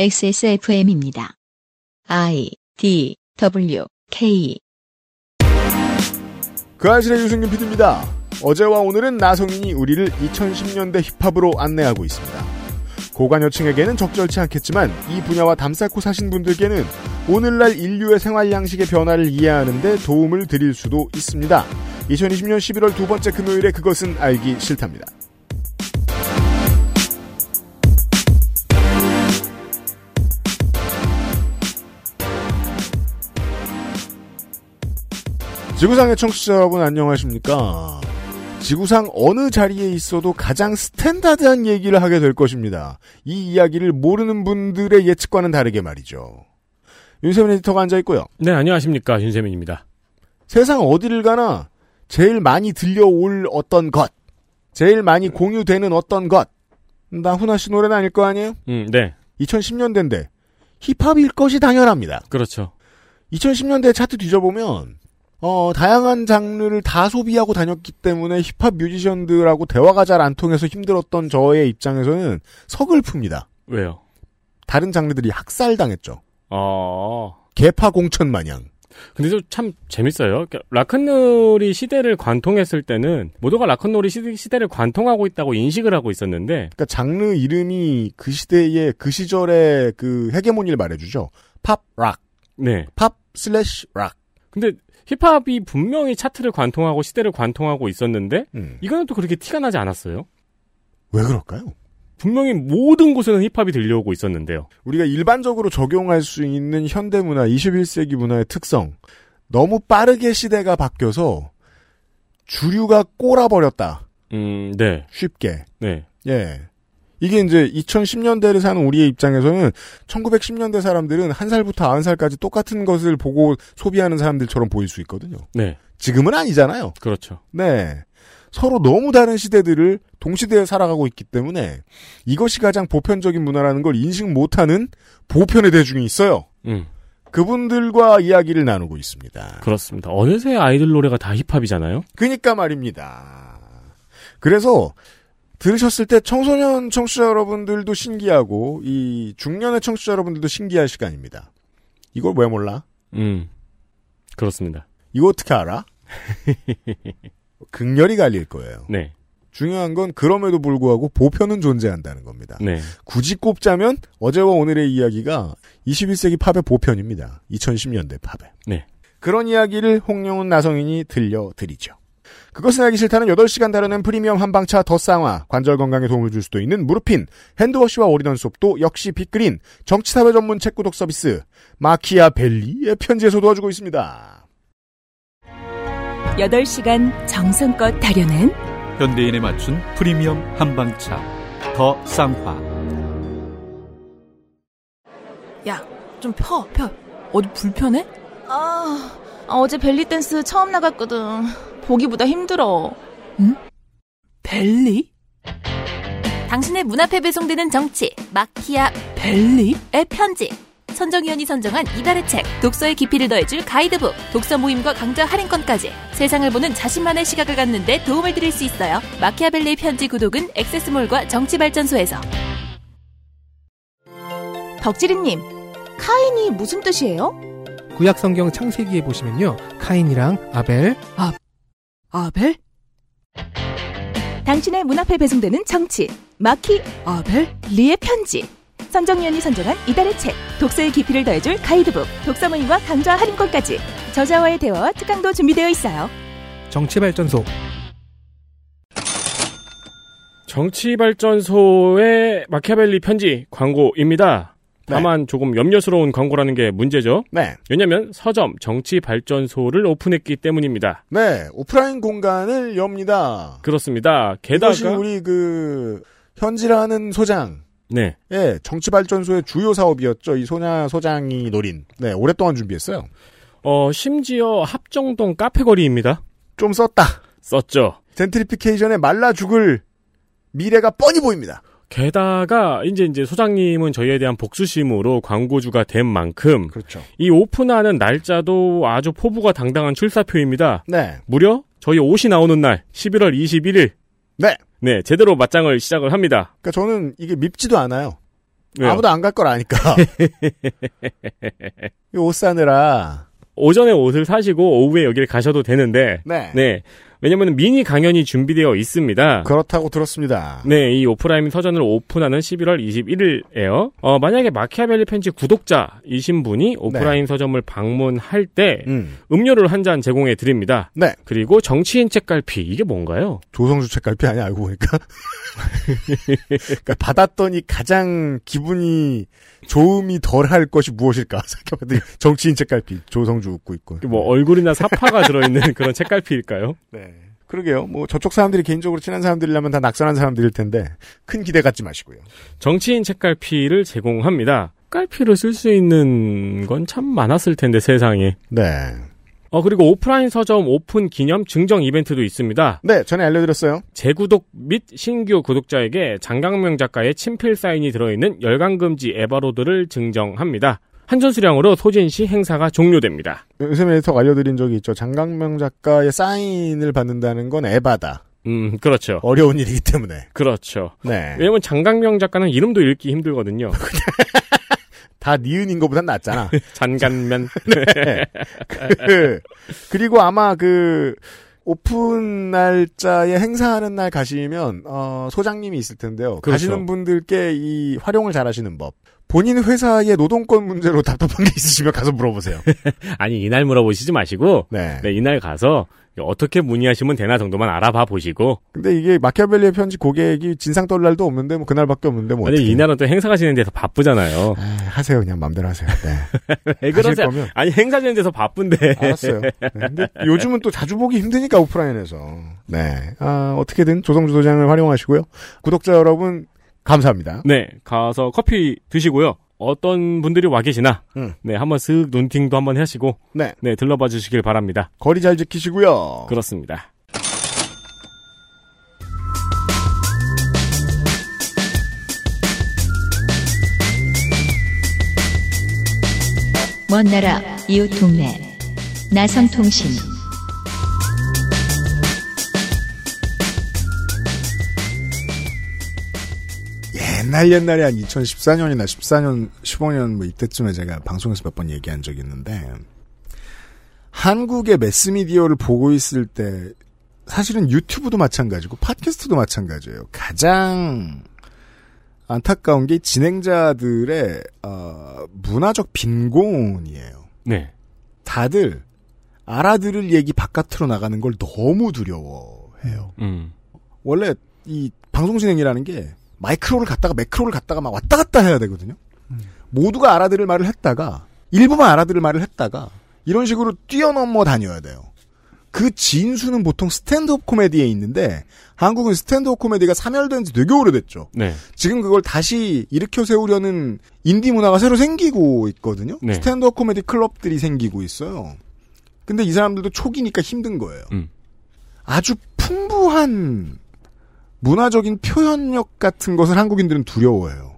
XSFM입니다. I D W K 그 아실의 유승균 PD입니다. 어제와 오늘은 나성인이 우리를 2010년대 힙합으로 안내하고 있습니다. 고관여층에게는 적절치 않겠지만 이 분야와 담쌓고 사신 분들께는 오늘날 인류의 생활 양식의 변화를 이해하는데 도움을 드릴 수도 있습니다. 2020년 11월 두 번째 금요일에 그것은 알기 싫답니다. 지구상의 청취자 여러분 안녕하십니까? 지구상 어느 자리에 있어도 가장 스탠다드한 얘기를 하게 될 것입니다. 이 이야기를 모르는 분들의 예측과는 다르게 말이죠. 윤세민 에디터가 앉아 있고요. 네, 안녕하십니까. 윤세민입니다. 세상 어디를 가나 제일 많이 들려올 어떤 것, 제일 많이 공유되는 어떤 것. 나훈아 씨 노래는 아닐 거 아니에요? 음, 네. 2010년대인데 힙합일 것이 당연합니다. 그렇죠. 2010년대 차트 뒤져보면 어, 다양한 장르를 다 소비하고 다녔기 때문에 힙합 뮤지션들하고 대화가 잘 안 통해서 힘들었던 저의 입장에서는 서글픕니다. 왜요? 다른 장르들이 학살당했죠. 어. 개파 공천 마냥. 근데 좀참 재밌어요. 그러니까 락큰롤이 시대를 관통했을 때는 모두가 락큰롤이 시대, 시대를 관통하고 있다고 인식을 하고 있었는데 그러니까 장르 이름이 그 시대의 그 시절의 그 헤게모니를 말해주죠. 팝, 락. 네. 팝 slash 락. 근데 힙합이 분명히 차트를 관통하고 시대를 관통하고 있었는데 음. 이거는 또 그렇게 티가 나지 않았어요. 왜 그럴까요? 분명히 모든 곳에는 힙합이 들려오고 있었는데요. 우리가 일반적으로 적용할 수 있는 현대 문화, 21세기 문화의 특성. 너무 빠르게 시대가 바뀌어서 주류가 꼬라버렸다. 음, 네. 쉽게. 네. 예. 이게 이제 2010년대를 사는 우리의 입장에서는 1910년대 사람들은 한 살부터 아흔 살까지 똑같은 것을 보고 소비하는 사람들처럼 보일 수 있거든요. 네. 지금은 아니잖아요. 그렇죠. 네. 서로 너무 다른 시대들을 동시대에 살아가고 있기 때문에 이것이 가장 보편적인 문화라는 걸 인식 못하는 보편의 대중이 있어요. 음. 그분들과 이야기를 나누고 있습니다. 그렇습니다. 어느새 아이들 노래가 다 힙합이잖아요. 그니까 말입니다. 그래서 들으셨을 때 청소년 청취자 여러분들도 신기하고 이 중년의 청취자 여러분들도 신기할 시간입니다. 이걸 왜 몰라? 음. 그렇습니다. 이거 어떻게 알아? 극렬히 갈릴 거예요. 네. 중요한 건 그럼에도 불구하고 보편은 존재한다는 겁니다. 네. 굳이 꼽자면 어제와 오늘의 이야기가 21세기 팝의 보편입니다. 2010년대 팝의. 네. 그런 이야기를 홍영훈 나성인이 들려드리죠. 그것은 알기 싫다는 8시간 다루는 프리미엄 한방차 더 쌍화, 관절 건강에 도움을 줄 수도 있는 무르핀, 핸드워시와 오리던 수업도 역시 빅그린, 정치사회 전문 책 구독 서비스, 마키아벨리의 편지에서 도와주고 있습니다. 8시간 정성껏 다려낸 현대인에 맞춘 프리미엄 한방차 더 쌍화 야, 좀 펴, 펴. 어디 불편해? 아, 어제 벨리 댄스 처음 나갔거든. 보기보다 힘들어. 벨리? 당신의 문 앞에 배송되는 정치 마키아 벨리? 의 편지 선정위원이 선정한 이달의 책 독서의 깊이를 더해줄 가이드북 독서 모임과 강좌 할인권까지 세상을 보는 자신만의 시각을 갖는데 도움을 드릴 수 있어요 마키아벨리의 편지 구독은 액세스몰과 정치발전소에서 덕지리님, 카인이 무슨 뜻이에요? 구약 성경 창세기에 보시면요. 카인이랑 아벨, 아 벨? 당신의 문 앞에 배송되는 정치, 마키 아벨? 리의 편지. 선정위원이 선정한 이달의 책, 독서의 깊이를 더해줄 가이드북, 독서 모임과 강좌 할인권까지 저자와의 대화와 특강도 준비되어 있어요. 정치발전소, 정치발전소의 마키아벨리 편지 광고입니다. 네. 다만 조금 염려스러운 광고라는 게 문제죠. 네. 왜냐면 서점 정치발전소를 오픈했기 때문입니다. 네, 오프라인 공간을 엽니다. 그렇습니다. 게다가 이것이 우리 그 현지라는 소장 네. 예, 정치발전소의 주요 사업이었죠. 이 소냐 소장이 노린. 네, 오랫동안 준비했어요. 어, 심지어 합정동 카페거리입니다. 좀 썼다. 썼죠. 젠트리피케이션에 말라 죽을 미래가 뻔히 보입니다. 게다가 이제 이제 소장님은 저희에 대한 복수심으로 광고주가 된 만큼 그렇죠. 이 오픈하는 날짜도 아주 포부가 당당한 출사표입니다. 네. 무려 저희 옷이 나오는 날 11월 21일 네. 네 제대로 맞짱을 시작을 합니다. 그러니까 저는 이게 밉지도 않아요. 왜요? 아무도 안 갈 걸 아니까. 이 옷 사느라. 오전에 옷을 사시고 오후에 여기를 가셔도 되는데 네. 네. 왜냐면 미니 강연이 준비되어 있습니다. 그렇다고 들었습니다. 네, 이 오프라인 서점을 오픈하는 11월 21일에요. 어, 만약에 마키아벨리 편지 구독자이신 분이 오프라인 서점을 방문할 때 음. 음료를 한 잔 제공해 드립니다. 네. 그리고 정치인 책갈피 이게 뭔가요? 조성주 책갈피 아니야 알고 보니까. 그러니까 받았더니 가장 기분이 좋음이 덜할 것이 무엇일까 생각해봤더니 정치인 책갈피 조성주 웃고 있고. 뭐 얼굴이나 사파가 들어있는 그런 책갈피일까요? 네. 그러게요. 뭐 저쪽 사람들이 개인적으로 친한 사람들이라면 다 낙선한 사람들일 텐데 큰 기대 갖지 마시고요. 정치인 책갈피를 제공합니다. 깔피를 쓸 수 있는 건 참 많았을 텐데 세상에. 네. 어 그리고 오프라인 서점 오픈 기념 증정 이벤트도 있습니다. 네, 전에 알려드렸어요. 재구독 및 신규 구독자에게 장강명 작가의 친필 사인이 들어있는 열강금지 에바로드를 증정합니다. 한전 수량으로 소진 시 행사가 종료됩니다. 요새 에디터가 알려드린 적이 있죠. 장강명 작가의 사인을 받는다는 건 에바다. 음, 그렇죠. 어려운 일이기 때문에. 그렇죠. 네. 왜냐면 장강명 작가는 이름도 읽기 힘들거든요. 다 니은인 것보단 낫잖아. 잔간면. 네. 그, 그리고 아마 그, 오픈 날짜에 행사하는 날 가시면, 어, 소장님이 있을 텐데요. 그렇죠. 가시는 분들께 이 활용을 잘 하시는 법. 본인 회사의 노동권 문제로 답답한 게 있으시면 가서 물어보세요. 아니, 이날 물어보시지 마시고, 네. 네, 이날 가서 어떻게 문의하시면 되나 정도만 알아봐 보시고, 근데 이게 마키아벨리의 편지 고객이 진상 떨 날도 없는데 뭐 그날밖에 없는데 뭐. 아니, 어떡해. 이날은 또 행사가 진행 데서 바쁘잖아요. 아, 하세요. 그냥 마음대로 하세요. 네. 왜 그러세요? 거면. 아니, 행사 진행 데서 바쁜데. 알았어요. 네, 근데 요즘은 또 자주 보기 힘드니까 오프라인에서. 네. 아, 어떻게든 조성주 소장을 활용하시고요. 구독자 여러분 감사합니다. 네, 가서 커피 드시고요. 어떤 분들이 와 계시나, 음. 네, 한번 쓱 눈팅도 한번 하시고, 네. 네, 들러봐 주시길 바랍니다. 거리 잘 지키시고요. 그렇습니다. 먼 나라 이웃 동네 나성통신 옛날 옛날에 한 2014년이나 14년, 15년 뭐 이때쯤에 제가 방송에서 몇 번 얘기한 적이 있는데 한국의 매스미디어를 보고 있을 때 사실은 유튜브도 마찬가지고 팟캐스트도 마찬가지예요. 가장 안타까운 게 진행자들의 어, 문화적 빈곤이에요. 네. 다들 알아들을 얘기 바깥으로 나가는 걸 너무 두려워해요. 음. 원래 이 방송 진행이라는 게 micro를 갖다가 macro를 갖다가 막 왔다 갔다 해야 되거든요. 모두가 알아들을 말을 했다가 일부만 알아들을 말을 했다가 이런 식으로 뛰어넘어 다녀야 돼요. 그 진수는 보통 stand-up 코미디에 있는데 한국은 stand-up 코미디가 사멸된 지 되게 오래됐죠. 네. 지금 그걸 다시 일으켜 세우려는 인디 문화가 새로 생기고 있거든요. 네. stand-up 코미디 클럽들이 생기고 있어요. 근데 이 사람들도 초기니까 힘든 거예요. 음. 아주 풍부한 문화적인 표현력 같은 것을 한국인들은 두려워해요.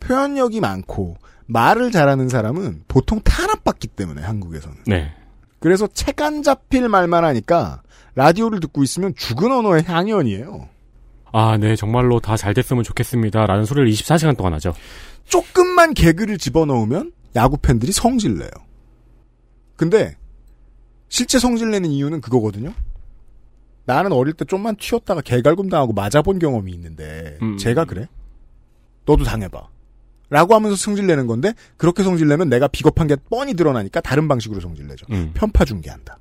표현력이 많고 말을 잘하는 사람은 보통 탄압받기 때문에 한국에서는. 네. 그래서 책 안 잡힐 말만 하니까 라디오를 듣고 있으면 죽은 언어의 향연이에요. 아, 네, 정말로 다 잘 됐으면 좋겠습니다. 라는 소리를 24시간 동안 하죠. 조금만 개그를 집어넣으면 야구 팬들이 성질내요. 근데 실제 성질내는 이유는 그거거든요. 나는 어릴 때 좀만 튀었다가 개갈굼 당하고 맞아본 경험이 있는데 음. 제가 그래? 너도 당해봐. 라고 하면서 성질내는 건데 그렇게 성질내면 내가 비겁한 게 뻔히 드러나니까 다른 방식으로 성질내죠. 음. 편파 중계한다.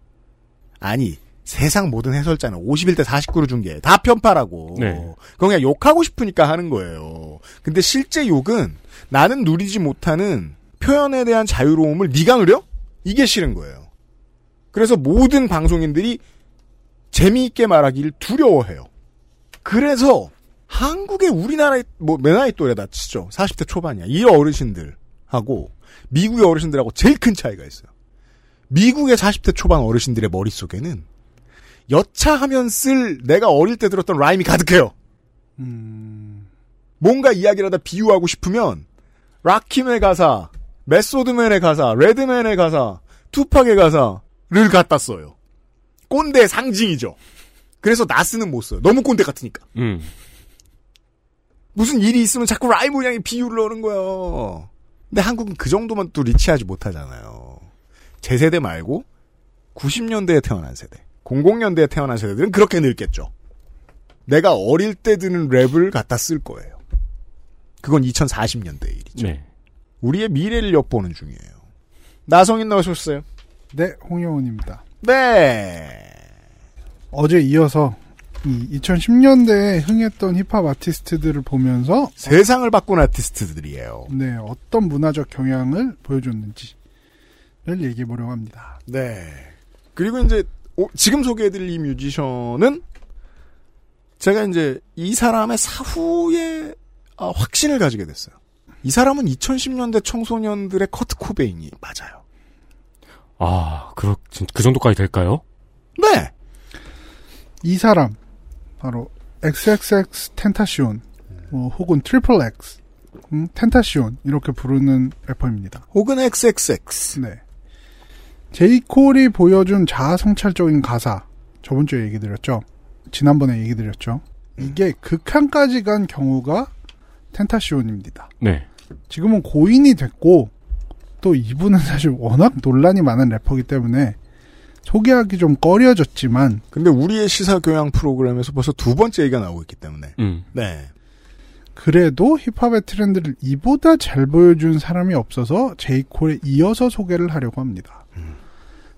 아니 세상 모든 해설자는 51대 49로 중계해. 다 편파라고. 네. 그건 그냥 욕하고 싶으니까 하는 거예요. 근데 실제 욕은 나는 누리지 못하는 표현에 대한 자유로움을 네가 누려? 이게 싫은 거예요. 그래서 모든 방송인들이 재미있게 말하기를 두려워해요. 그래서 한국의 우리나라의 뭐내 나이 또래다 치죠. 40대 초반이야. 이 어르신들하고 미국의 어르신들하고 제일 큰 차이가 있어요. 미국의 40대 초반 어르신들의 머릿속에는 여차하면 쓸 내가 어릴 때 들었던 라임이 가득해요. 뭔가 이야기를 하다 비유하고 싶으면 락킴의 가사, 메소드맨의 가사, 레드맨의 가사, 투팍의 가사를 갖다 써요. 꼰대의 상징이죠. 그래서 나스는 못 써요. 너무 꼰대 같으니까. 음. 무슨 일이 있으면 자꾸 라이브 향에 비유를 넣는 거예요. 근데 한국은 그 정도만 또 rich하지 못하잖아요. 제 세대 말고 90년대에 태어난 세대, 00년대에 태어난 세대들은 그렇게 늙겠죠. 내가 어릴 때 듣는 랩을 갖다 쓸 거예요. 그건 2040년대 일이죠. 네. 우리의 미래를 엿보는 중이에요. 나성인 나오셨어요? 네, 홍영원입니다. 네. 어제 이어서 이 2010년대에 흥했던 힙합 아티스트들을 보면서 세상을 바꾼 아티스트들이에요. 네, 어떤 문화적 경향을 보여줬는지를 얘기해 보려고 합니다. 네. 그리고 이제 오- 지금 소개해드릴 이 뮤지션은 제가 이제 이 사람의 사후에 아, 확신을 가지게 됐어요. 이 사람은 2010년대 청소년들의 커트 코베인이 맞아요. 아, 그렇, 진- 그 정도까지 될까요? 네. 이 사람 바로 XXX 텐타시온 뭐 혹은 트리플 X 음, 텐타시온 이렇게 부르는 래퍼입니다. 혹은 XXX. 네. 제이콜이 보여준 자아 성찰적인 가사 저번 주에 얘기 드렸죠. 지난번에 얘기 드렸죠. 이게 극한까지 간 경우가 텐타시온입니다. 네. 지금은 고인이 됐고 또 이분은 사실 워낙 논란이 많은 래퍼이기 때문에 소개하기 좀 꺼려졌지만 근데 우리의 시사 교양 프로그램에서 벌써 두 번째 얘기가 나오고 있기 때문에. 음. 네. 그래도 힙합의 트렌드를 이보다 잘 보여준 사람이 없어서 제이콜에 이어서 소개를 하려고 합니다.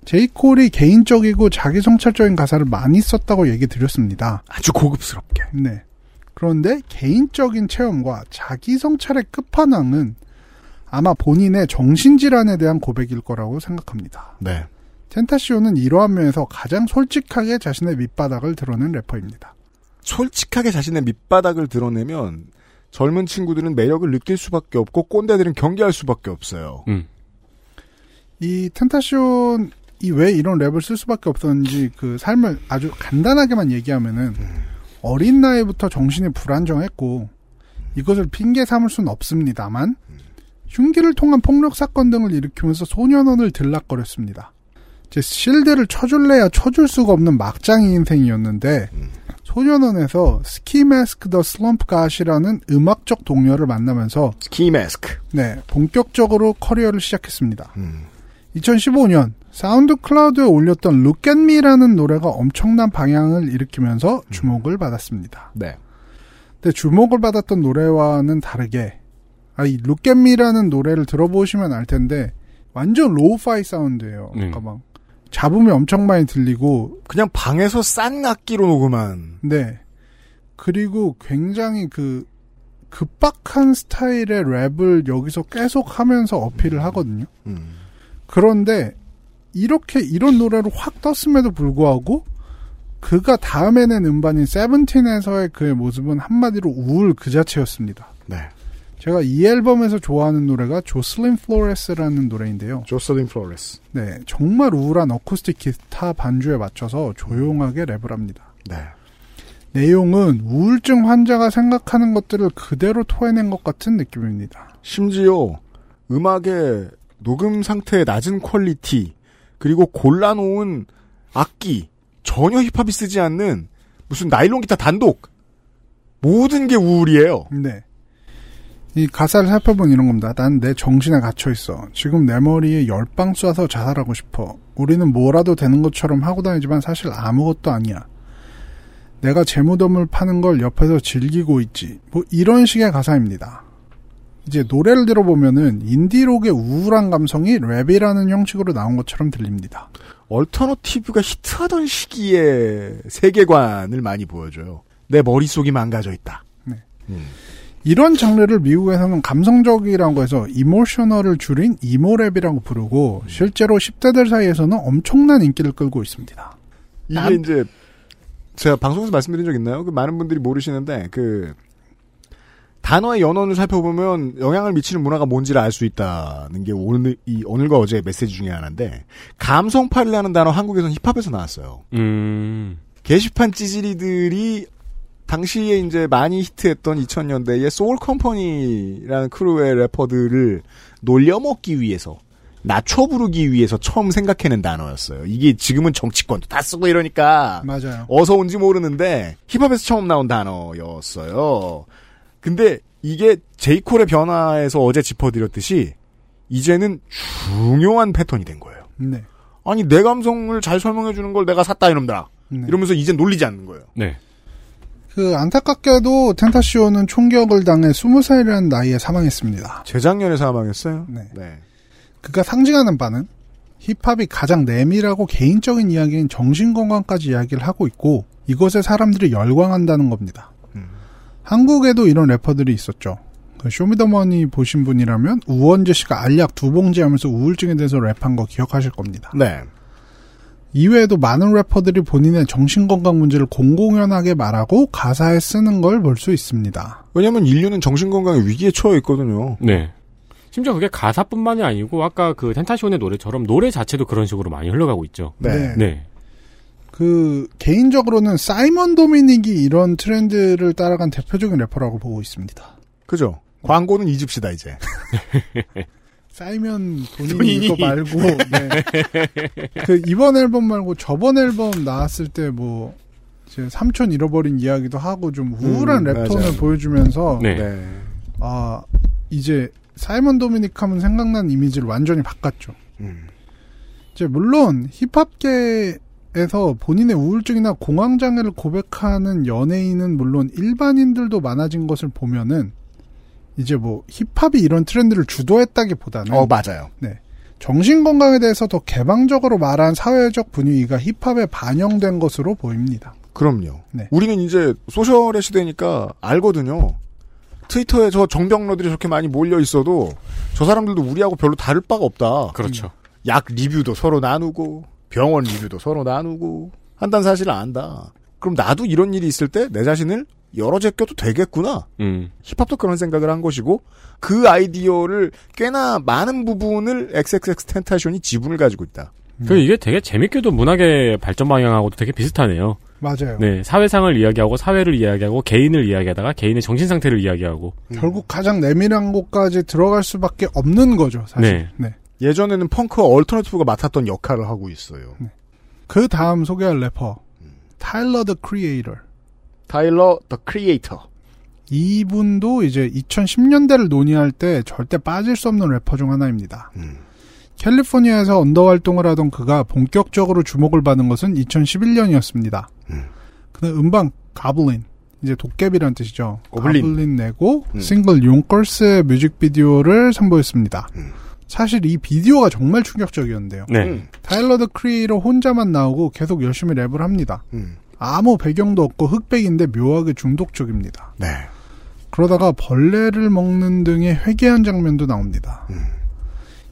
제이콜이 개인적이고 자기 성찰적인 가사를 많이 썼다고 얘기 드렸습니다. 아주 고급스럽게. 네. 그런데 개인적인 체험과 자기 성찰의 끝판왕은 아마 본인의 정신질환에 대한 고백일 거라고 생각합니다. 네. 텐타시오는 이러한 면에서 가장 솔직하게 자신의 밑바닥을 드러낸 래퍼입니다. 솔직하게 자신의 밑바닥을 드러내면 젊은 친구들은 매력을 느낄 수밖에 없고 꼰대들은 경계할 수밖에 없어요. 음. 이 텐타시온 이 왜 이런 랩을 쓸 수밖에 없었는지 그 삶을 아주 간단하게만 얘기하면은 어린 나이부터 정신이 불안정했고 이것을 핑계 삼을 수는 없습니다만 흉기를 통한 폭력 사건 등을 일으키면서 소년원을 들락거렸습니다. 이제 실드를 쳐줄래야 쳐줄 수가 없는 막장 인생이었는데 소년원에서 스키 마스크 더 슬럼프 갓이라는 음악적 동료를 만나면서 스키 마스크. 네 본격적으로 커리어를 시작했습니다. 음. 2015년 사운드 클라우드에 올렸던 Look at Me라는 노래가 엄청난 반향을 일으키면서 주목을 받았습니다. 네. 근데 주목을 받았던 노래와는 다르게 아, 이 Look at Me라는 노래를 들어보시면 알 텐데 완전 lo-fi 사운드예요. 네. 그러니까 막 잡음이 엄청 많이 들리고 그냥 방에서 싼 악기로 녹음한. 네. 그리고 굉장히 그 급박한 스타일의 랩을 여기서 계속 하면서 어필을 하거든요. 음. 그런데 이렇게 이런 노래로 확 떴음에도 불구하고 그가 다음에 낸 음반인 Seventeen에서의 그의 모습은 한마디로 우울 그 자체였습니다. 네. 제가 이 앨범에서 좋아하는 노래가 Jocelyn Flores라는 노래인데요. Jocelyn Flores. 네, 정말 우울한 어쿠스틱 기타 반주에 맞춰서 조용하게 랩을 합니다. 네. 내용은 우울증 환자가 생각하는 것들을 그대로 토해낸 것 같은 느낌입니다. 심지어 음악의 녹음 상태의 낮은 퀄리티 그리고 골라놓은 악기 전혀 힙합이 쓰지 않는 무슨 나일론 기타 단독 모든 게 우울이에요. 네. 이 가사를 살펴본 이런 겁니다. 난 내 정신에 갇혀 있어. 지금 내 머리에 열 방 쏴서 자살하고 싶어. 우리는 뭐라도 되는 것처럼 하고 다니지만 사실 아무것도 아니야. 내가 제 무덤을 파는 걸 옆에서 즐기고 있지. 뭐 이런 식의 가사입니다. 이제 노래를 들어보면은 인디록의 우울한 감성이 랩이라는 형식으로 나온 것처럼 들립니다. alternative가 히트하던 시기의 세계관을 많이 보여줘요. 내 머릿속이 망가져 있다. 네. 음. 이런 장르를 미국에서는 감성적이라고 해서 emotional을 줄인 emo rap이라고 부르고 실제로 10대들 사이에서는 엄청난 인기를 끌고 있습니다. 이게 남- 이제 제가 방송에서 말씀드린 적 있나요? 그 많은 분들이 모르시는데 그 단어의 연원을 살펴보면 영향을 미치는 문화가 뭔지를 알 수 있다는 게 오늘 이 오늘과 어제의 메시지 중에 하나인데 감성팔이라는 단어 한국에서는 힙합에서 나왔어요. 음. 게시판 찌질이들이 당시에 이제 많이 히트했던 2000년대의 소울 컴퍼니라는 크루의 래퍼들을 놀려먹기 위해서 낮춰 부르기 위해서 처음 생각해낸 단어였어요. 이게 지금은 정치권도 다 쓰고 이러니까 맞아요. 어디서 온지 모르는데 힙합에서 처음 나온 단어였어요. 근데 이게 제이콜의 변화에서 어제 짚어드렸듯이 이제는 중요한 패턴이 된 거예요. 네. 아니 내 감성을 잘 설명해 주는 걸 내가 샀다 이놈들아. 네. 이러면서 이제 놀리지 않는 거예요. 네. 그 안타깝게도 텐타시오는 총격을 당해 20살이라는 나이에 사망했습니다. 재작년에 사망했어요. 네. 네. 그가 상징하는 바는 힙합이 가장 내밀하고 개인적인 이야기인 정신건강까지 이야기를 하고 있고 이것에 사람들이 열광한다는 겁니다. 음. 한국에도 이런 래퍼들이 있었죠. 그 쇼미더머니 보신 분이라면 우원재 씨가 알약 두 봉지 하면서 우울증에 대해서 랩한 거 기억하실 겁니다. 네. 이외에도 많은 래퍼들이 본인의 정신건강 문제를 공공연하게 말하고 가사에 쓰는 걸 볼 수 있습니다. 왜냐하면 인류는 정신건강의 위기에 처해 있거든요. 네. 심지어 그게 가사뿐만이 아니고 아까 그 텐타시온의 노래처럼 노래 자체도 그런 식으로 많이 흘러가고 있죠. 네. 네. 그 개인적으로는 사이먼 도미닉이 이런 트렌드를 따라간 대표적인 래퍼라고 보고 있습니다. 그죠? 광고는 잊읍시다 이제. 사이먼 돈이 돈이니. 이거 말고 네. 그 이번 앨범 말고 저번 앨범 나왔을 때뭐 삼촌 잃어버린 이야기도 하고 좀 우울한 음, 랩톤을 맞아요. 보여주면서 네. 네. 아 이제 사이먼 도미닉 하면 생각나는 이미지를 완전히 바꿨죠. 음. 이제 물론 힙합계에서 본인의 우울증이나 공황 장애를 고백하는 연예인은 물론 일반인들도 많아진 것을 보면은 이제 뭐 힙합이 이런 트렌드를 주도했다기보다는 어 맞아요. 정신 건강에 대해서 더 개방적으로 말한 사회적 분위기가 힙합에 반영된 것으로 보입니다. 그럼요. 네. 우리는 이제 소셜의 시대니까 알거든요. 트위터에 저 정병러들이 저렇게 많이 몰려 있어도 저 사람들도 우리하고 별로 다를 바가 없다. 그렇죠. 약 리뷰도 서로 나누고 병원 리뷰도 서로 나누고 한다는 사실을 안다. 그럼 나도 이런 일이 있을 때 내 자신을 열어 제껴도 되겠구나. 음. 힙합도 그런 생각을 한 것이고 그 아이디어를 꽤나 많은 부분을 XXX 텐타션이 지분을 가지고 있다. 그 이게 되게 재밌게도 문학의 발전 방향하고도 되게 비슷하네요. 맞아요. 네, 사회상을 이야기하고 사회를 이야기하고 개인을 이야기하다가 개인의 정신 상태를 이야기하고. 결국 가장 내밀한 곳까지 들어갈 수밖에 없는 거죠, 사실. 네. 예전에는 펑크와 alternative가 맡았던 역할을 하고 있어요. 그 다음 소개할 래퍼 타일러 더 크리에이터. 타일러 더 크리에이터. 이분도 이제 2010년대를 논의할 때 절대 빠질 수 없는 래퍼 중 하나입니다. 음. 캘리포니아에서 언더 활동을 하던 그가 본격적으로 주목을 받은 것은 2011년이었습니다. 음. 그는 음반 가블린 이제 도깨비란 뜻이죠. Goblin. Goblin 내고 음. 싱글 Yonkers의 뮤직비디오를 선보였습니다. 음. 사실 이 비디오가 정말 충격적이었는데요. 네. 음. 타일러 드 크리에이터 혼자만 나오고 계속 열심히 랩을 합니다. 음. 아무 배경도 없고 흑백인데 묘하게 중독적입니다. 네. 그러다가 벌레를 먹는 등의 기괴한 장면도 나옵니다. 음.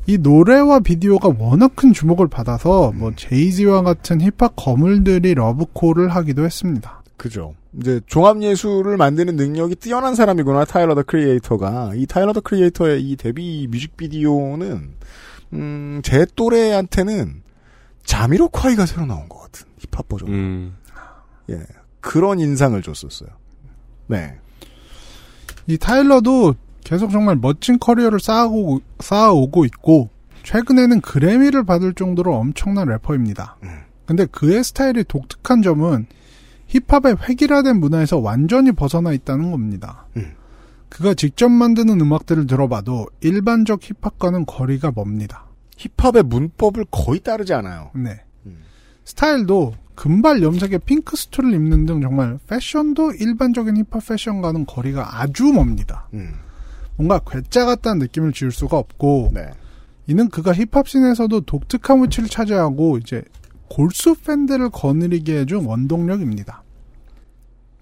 이 노래와 비디오가 워낙 큰 주목을 받아서 뭐 제이지와 같은 힙합 거물들이 러브콜을 하기도 했습니다. 그죠. 이제 종합 예술을 만드는 능력이 뛰어난 사람이구나 타일러 더 크리에이터가 이 타일러 더 크리에이터의 이 데뷔 뮤직비디오는 음, 제 또래한테는 자미로콰이가 새로 나온 것 같은 힙합 버전. 음. 예. 그런 인상을 줬었어요. 네. 이 타일러도 계속 정말 멋진 커리어를 쌓아오고, 쌓아오고 있고 최근에는 그래미를 받을 정도로 엄청난 래퍼입니다. 음. 근데 그의 스타일이 독특한 점은 힙합의 획일화된 문화에서 완전히 벗어나 있다는 겁니다. 음. 그가 직접 만드는 음악들을 들어봐도 일반적 힙합과는 거리가 멉니다. 힙합의 문법을 거의 따르지 않아요. 네. 음. 스타일도 금발 염색에 핑크 수트를 입는 등 정말 패션도 일반적인 힙합 패션과는 거리가 아주 멉니다. 음. 뭔가 괴짜 같다는 느낌을 지울 수가 없고 네. 이는 그가 힙합씬에서도 독특한 위치를 차지하고 이제 골수 팬들을 거느리게 해준 원동력입니다.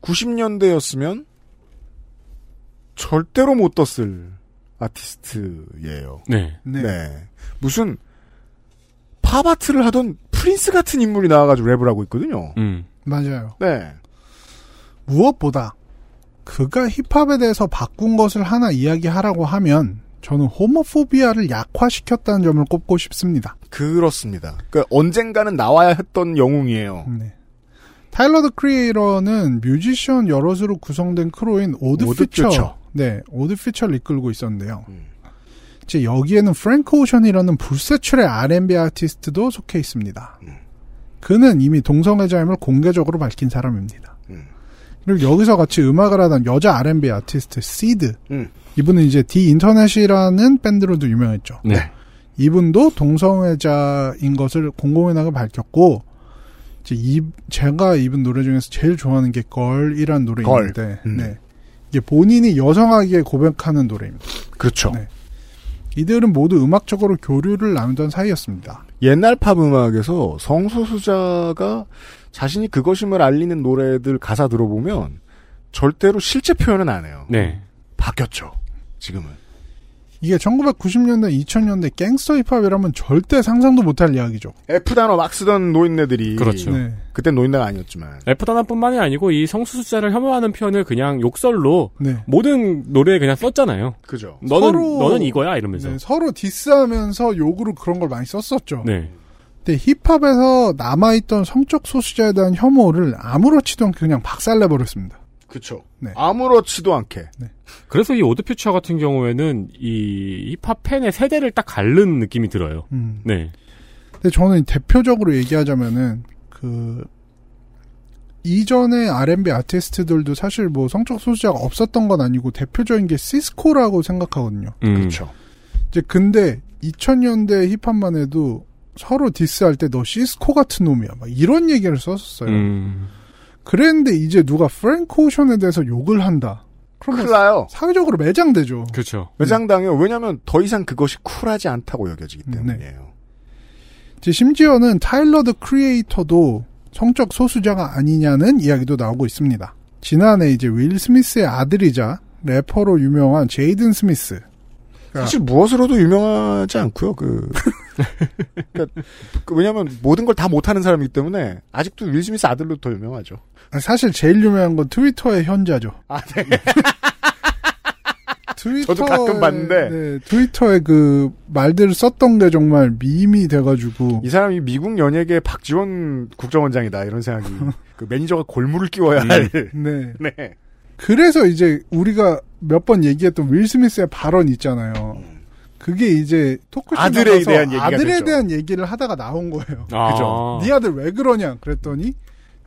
90년대였으면 절대로 못 떴을 아티스트예요. 네. 네. 무슨 팝아트를 하던 프린스 같은 인물이 나와가지고 랩을 하고 있거든요. 음. 맞아요. 네. 무엇보다 그가 힙합에 대해서 바꾼 것을 하나 이야기하라고 하면 저는 호모포비아를 약화시켰다는 점을 꼽고 싶습니다. 그렇습니다. 그 언젠가는 나와야 했던 영웅이에요. 네. 타일러 드 크리에이터는 뮤지션 여럿으로 구성된 크루인 Odd, Odd Future, Future. 네, Odd Future를 이끌고 있었는데요. 음. 이제 여기에는 프랭크 오션이라는 불세출의 R&B 아티스트도 속해 있습니다. 음. 그는 이미 동성애자임을 공개적으로 밝힌 사람입니다. 음. 그리고 여기서 같이 음악을 하던 여자 R&B 아티스트 시드. 음. 이분은 이제 The Internet이라는 밴드로도 유명했죠. 네. 이분도 동성애자인 것을 공공연하게 밝혔고 이제 이 제가 이분 노래 중에서 제일 좋아하는 게 걸이란 노래 걸. 음. 네. 이게 본인이 여성하게 고백하는 노래입니다. 그렇죠. 네. 이들은 모두 음악적으로 교류를 나누던 사이였습니다. 옛날 팝 음악에서 성소수자가 자신이 그것임을 알리는 노래들 가사 들어보면 절대로 실제 표현은 안 해요. 네. 바뀌었죠. 지금은. 이게 1990년대, 2000년대 갱스터 힙합이라면 절대 상상도 못할 이야기죠. F 단어 막 쓰던 노인네들이 그렇죠. 네. 그땐 노인네가 아니었지만 F 단어뿐만이 아니고 이 성소수자를 혐오하는 표현을 그냥 욕설로 네. 모든 노래에 그냥 썼잖아요. 그죠. 너는 서로- 너는 이거야 이러면서. 네, 서로 디스하면서 욕으로 그런 걸 많이 썼었죠. 네. 근데 힙합에서 남아있던 성적 소수자에 대한 혐오를 아무렇지도 않게 그냥 박살내버렸습니다. 그쵸. 네. 아무렇지도 않게. 그래서 이 오드 퓨처 같은 경우에는 이 힙합 팬의 세대를 딱 가른 느낌이 들어요. 음. 네. 근데 저는 대표적으로 얘기하자면은 그 이전의 R&B 아티스트들도 사실 뭐 성적 소수자가 없었던 건 아니고 대표적인 게 시스코라고 생각하거든요. 음. 그렇죠. 이제 근데 2000년대 힙합만 해도 서로 디스할 때 너 시스코 같은 놈이야. 막 이런 얘기를 썼었어요. 음. 그랬는데 이제 누가 프랭크 오션에 대해서 욕을 한다. 그러면 큰일 나요. 사회적으로 매장되죠. 그렇죠. 매장당해요. 왜냐하면 더 이상 그것이 쿨하지 않다고 여겨지기 네. 때문이에요. 이제 심지어는 타일러 드 크리에이터도 성적 소수자가 아니냐는 이야기도 나오고 있습니다. 지난해 이제 윌 스미스의 아들이자 래퍼로 유명한 제이든 스미스. 사실 무엇으로도 유명하지 않고요. 그, 그러니까 그 왜냐하면 모든 걸 다 못하는 사람이기 때문에 아직도 윌 스미스 아들로 더 유명하죠. 사실 제일 유명한 건 트위터의 현자죠. 아, 네. 트위터 저도 가끔 봤는데. 네, 트위터에 그 말들을 썼던 게 정말 밈이 돼가지고 이 사람이 미국 연예계 박지원 국정원장이다 이런 생각이 그 매니저가 골무를 끼워야 할. 네. 네. 그래서 이제 우리가 몇 번 얘기했던 윌 스미스의 발언 있잖아요. 그게 이제 토크쇼 아들에 대한 얘기가 아들에 됐죠. 대한 얘기를 하다가 나온 거예요. 아. 그죠. 네 아들 왜 그러냐 그랬더니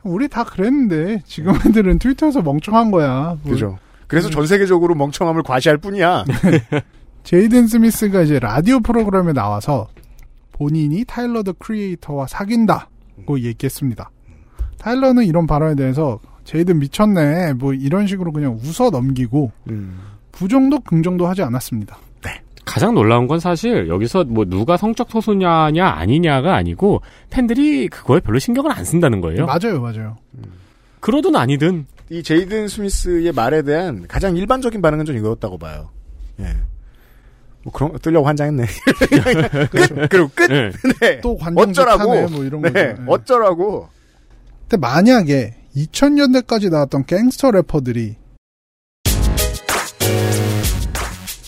우리 다 그랬는데 지금 애들은 트위터에서 멍청한 거야. 뭐 그죠. 그래서 전 세계적으로 멍청함을 과시할 뿐이야. 제이든 스미스가 이제 라디오 프로그램에 나와서 본인이 타일러 더 크리에이터와 사귄다고 얘기했습니다. 타일러는 이런 발언에 대해서 제이든 미쳤네 뭐 이런 식으로 그냥 웃어 넘기고 음. 부정도 긍정도 하지 않았습니다. 가장 놀라운 건 사실 여기서 뭐 누가 성적 소수냐냐 아니냐가 아니고 팬들이 그거에 별로 신경을 안 쓴다는 거예요. 맞아요, 맞아요. 그러든 아니든 이 제이든 스미스의 말에 대한 가장 일반적인 반응은 좀 이거였다고 봐요. 예. 뭐 그런 뜨려고 환장했네. 끝. 그리고 끝. 네. 네. 또 관종 어쩌라고. 뭐 이런 거죠. 네. 예. 어쩌라고. 근데 만약에 2000년대까지 나왔던 갱스터 래퍼들이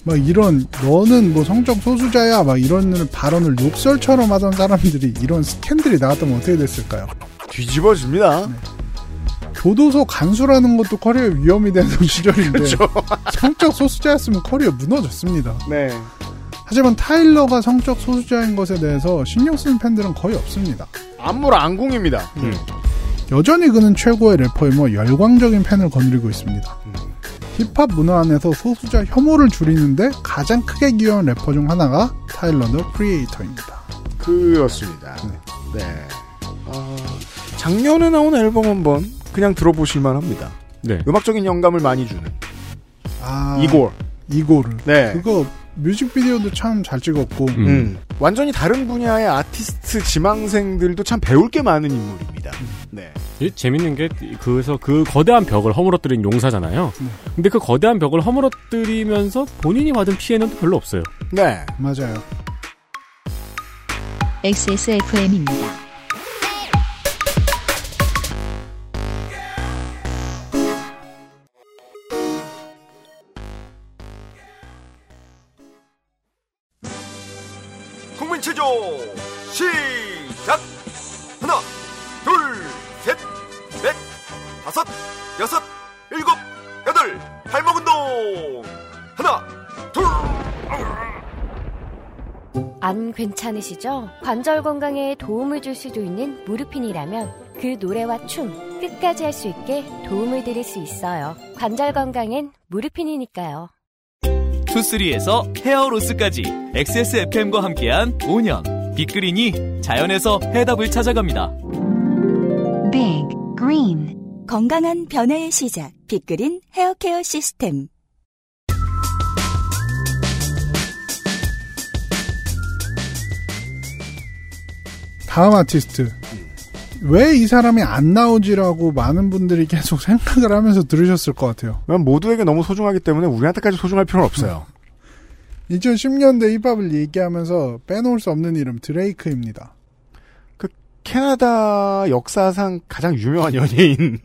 막 이런 너는 뭐 성적 소수자야 막 이런 발언을 욕설처럼 하던 사람들이 이런 스캔들이 나왔다면 어떻게 됐을까요? 뒤집어집니다. 교도소 간수라는 것도 커리어 위험이 되는 시절인데 그렇죠. 성적 소수자였으면 커리어 무너졌습니다. 네. 하지만 타일러가 성적 소수자인 것에 대해서 신경 쓰는 팬들은 거의 없습니다. 안물 안궁입니다. 음. 여전히 그는 최고의 래퍼이며 열광적인 팬을 거느리고 있습니다. 힙합 문화 안에서 소수자 혐오를 줄이는데 가장 크게 기여한 래퍼 중 하나가 타일러 더 크리에이터입니다. 그렇습니다. 네. 어, 작년에 나온 앨범 한번 그냥 들어보실만 합니다. 네. 음악적인 영감을 많이 주는. 아, 이골. 이고를. 네. 그거 뮤직비디오도 참 잘 찍었고 음. 음. 완전히 다른 분야의 아티스트 지망생들도 참 배울 게 많은 인물입니다. 네. 이 재밌는 게 그래서 그 거대한 벽을 허물어뜨린 용사잖아요. 네. 근데 그 거대한 벽을 허물어뜨리면서 본인이 받은 피해는 또 별로 없어요. 네. 맞아요. XSFM입니다. 괜찮으시죠? 관절 건강에 도움을 줄 수도 있는 무르핀이라면 그그 노래와 춤 끝까지 할 수 있게 도움을 드릴 수 있어요. 관절 건강엔 무릎핀이니까요. 투쓰리에서 헤어로스까지 XSFM과 함께한 5년 빅그린이 자연에서 해답을 찾아갑니다. Big Green 건강한 변화의 시작 빅그린 헤어케어 시스템 다음 아티스트. 왜 이 사람이 안 나오지라고 많은 분들이 계속 생각을 하면서 들으셨을 것 같아요. 난 모두에게 너무 소중하기 때문에 우리한테까지 소중할 필요는 없어요. 2010년대 힙합을 얘기하면서 빼놓을 수 없는 이름 드레이크입니다. 그 캐나다 역사상 가장 유명한 연예인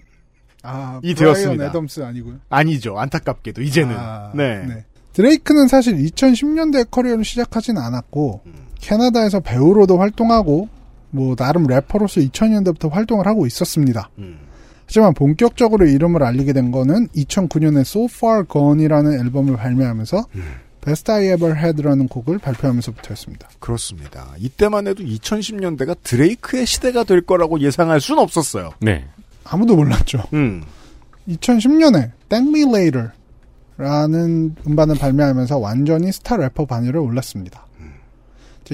아, 이 되었습니다. 애덤스 아니고요? 아니죠. 안타깝게도 이제는. 아, 네. 드레이크는 사실 2010년대 커리어를 시작하진 않았고 캐나다에서 배우로도 활동하고 뭐 나름 래퍼로서 2000년대부터 활동을 하고 있었습니다. 하지만 본격적으로 이름을 알리게 된 거는 2009년에 So Far Gone이라는 앨범을 발매하면서 Best I Ever Had라는 곡을 발표하면서부터였습니다. 그렇습니다. 이때만 해도 2010년대가 드레이크의 시대가 될 거라고 예상할 수는 없었어요. 네. 아무도 몰랐죠. 음. 2010년에 Thank Me Later 라는 음반을 발매하면서 완전히 스타 래퍼 반열에 올랐습니다.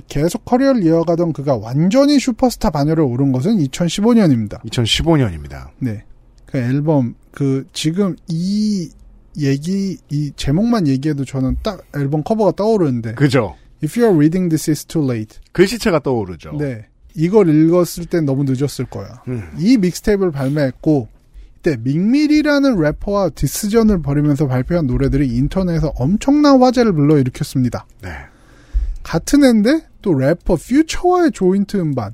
계속 커리어를 이어가던 그가 완전히 슈퍼스타 반열에 오른 것은 2015년입니다. 2015년입니다. 네. 그 앨범, 그, 지금 이 얘기, 이 제목만 얘기해도 저는 딱 앨범 커버가 떠오르는데. 그죠. If you're reading this it's too late. 글씨체가 떠오르죠. 네. 이걸 읽었을 땐 너무 늦었을 거야. 음. 이 mixtape를 발매했고 이때 믹밀이라는 래퍼와 디스전을 벌이면서 발표한 노래들이 인터넷에서 엄청난 화제를 불러일으켰습니다. 네. 같은 해인데 또 래퍼 퓨처와의 조인트 음반은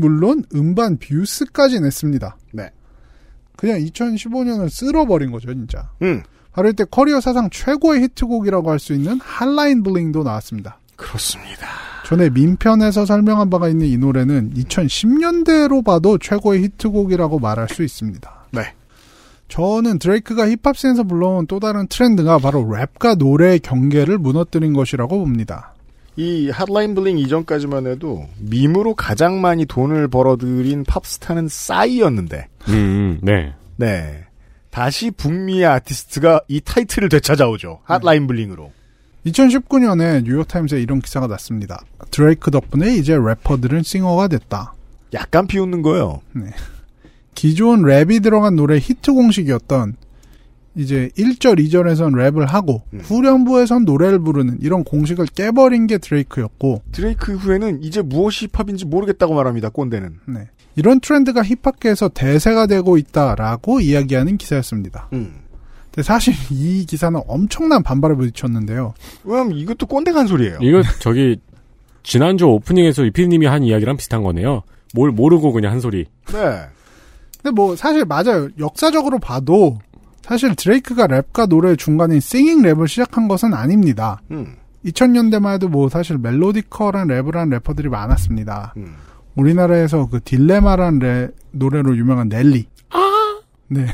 물론 음반 Views까지 냈습니다. 네. 그냥 2015년을 쓸어버린 거죠, 진짜. 음. 바로 이때 커리어 사상 최고의 히트곡이라고 할 수 있는 Hotline Bling도 나왔습니다. 그렇습니다. 전에 밈 편에서 설명한 바가 있는 이 노래는 2010년대로 봐도 최고의 히트곡이라고 말할 수 있습니다. 네. 저는 드레이크가 힙합씬에서 불러온 또 다른 트렌드가 바로 랩과 노래의 경계를 무너뜨린 것이라고 봅니다. 이 Hotline Bling 이전까지만 해도 밈으로 가장 많이 돈을 벌어들인 팝스타는 싸이였는데 음, 네. 네. 다시 북미의 아티스트가 이 타이틀을 되찾아오죠. Hotline Bling으로. 2019년에 뉴욕타임스에 이런 기사가 났습니다. 드레이크 덕분에 이제 래퍼들은 싱어가 됐다. 약간 비웃는 거예요. 네. 기존 랩이 들어간 노래 히트 공식이었던 이제 1절, 2절에선 랩을 하고 후렴부에선 노래를 부르는 이런 공식을 깨버린 게 드레이크였고 드레이크 후에는 이제 무엇이 힙합인지 모르겠다고 말합니다. 꼰대는. 네. 이런 트렌드가 힙합계에서 대세가 되고 있다라고 이야기하는 기사였습니다. 음. 근데 사실 이 기사는 엄청난 반발을 부딪혔는데요. 왜냐면 이것도 꼰대가 한 소리예요. 이거 저기 지난주 오프닝에서 이피디님이 한 이야기랑 비슷한 거네요. 뭘 모르고 그냥 한 소리. 네. 근데 뭐 사실 맞아요. 역사적으로 봐도 사실 드레이크가 랩과 노래 중간인 싱잉 랩을 시작한 것은 아닙니다. 음. 2000년대만 해도 뭐 사실 멜로디컬한 랩을 한 래퍼들이 많았습니다. 음. 우리나라에서 그 Dilemma란 랩, 노래로 유명한 넬리. 네.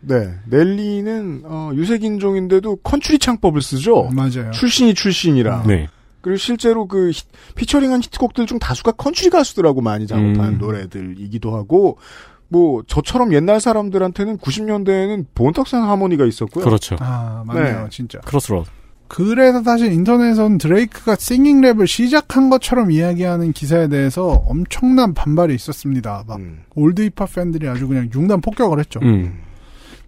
네. 넬리는 어, 유색인종인데도 컨츄리 창법을 쓰죠. 맞아요. 출신이 출신이라. 네. 그리고 실제로 그 히- 피처링한 히트곡들 중 다수가 컨츄리 가수들하고 많이 작업한 음. 노래들이기도 하고 뭐 저처럼 옛날 사람들한테는 90년대에는 Bone Thugs-n-Harmony가 있었고요. 그렇죠. 아, 맞네요. 네. 진짜. Crossroads. 그래서 사실 인터넷에선 드레이크가 singing 랩을 시작한 것처럼 이야기하는 기사에 대해서 엄청난 반발이 있었습니다. 막 음. 올드 힙합 팬들이 아주 그냥 융단 폭격을 했죠. 음.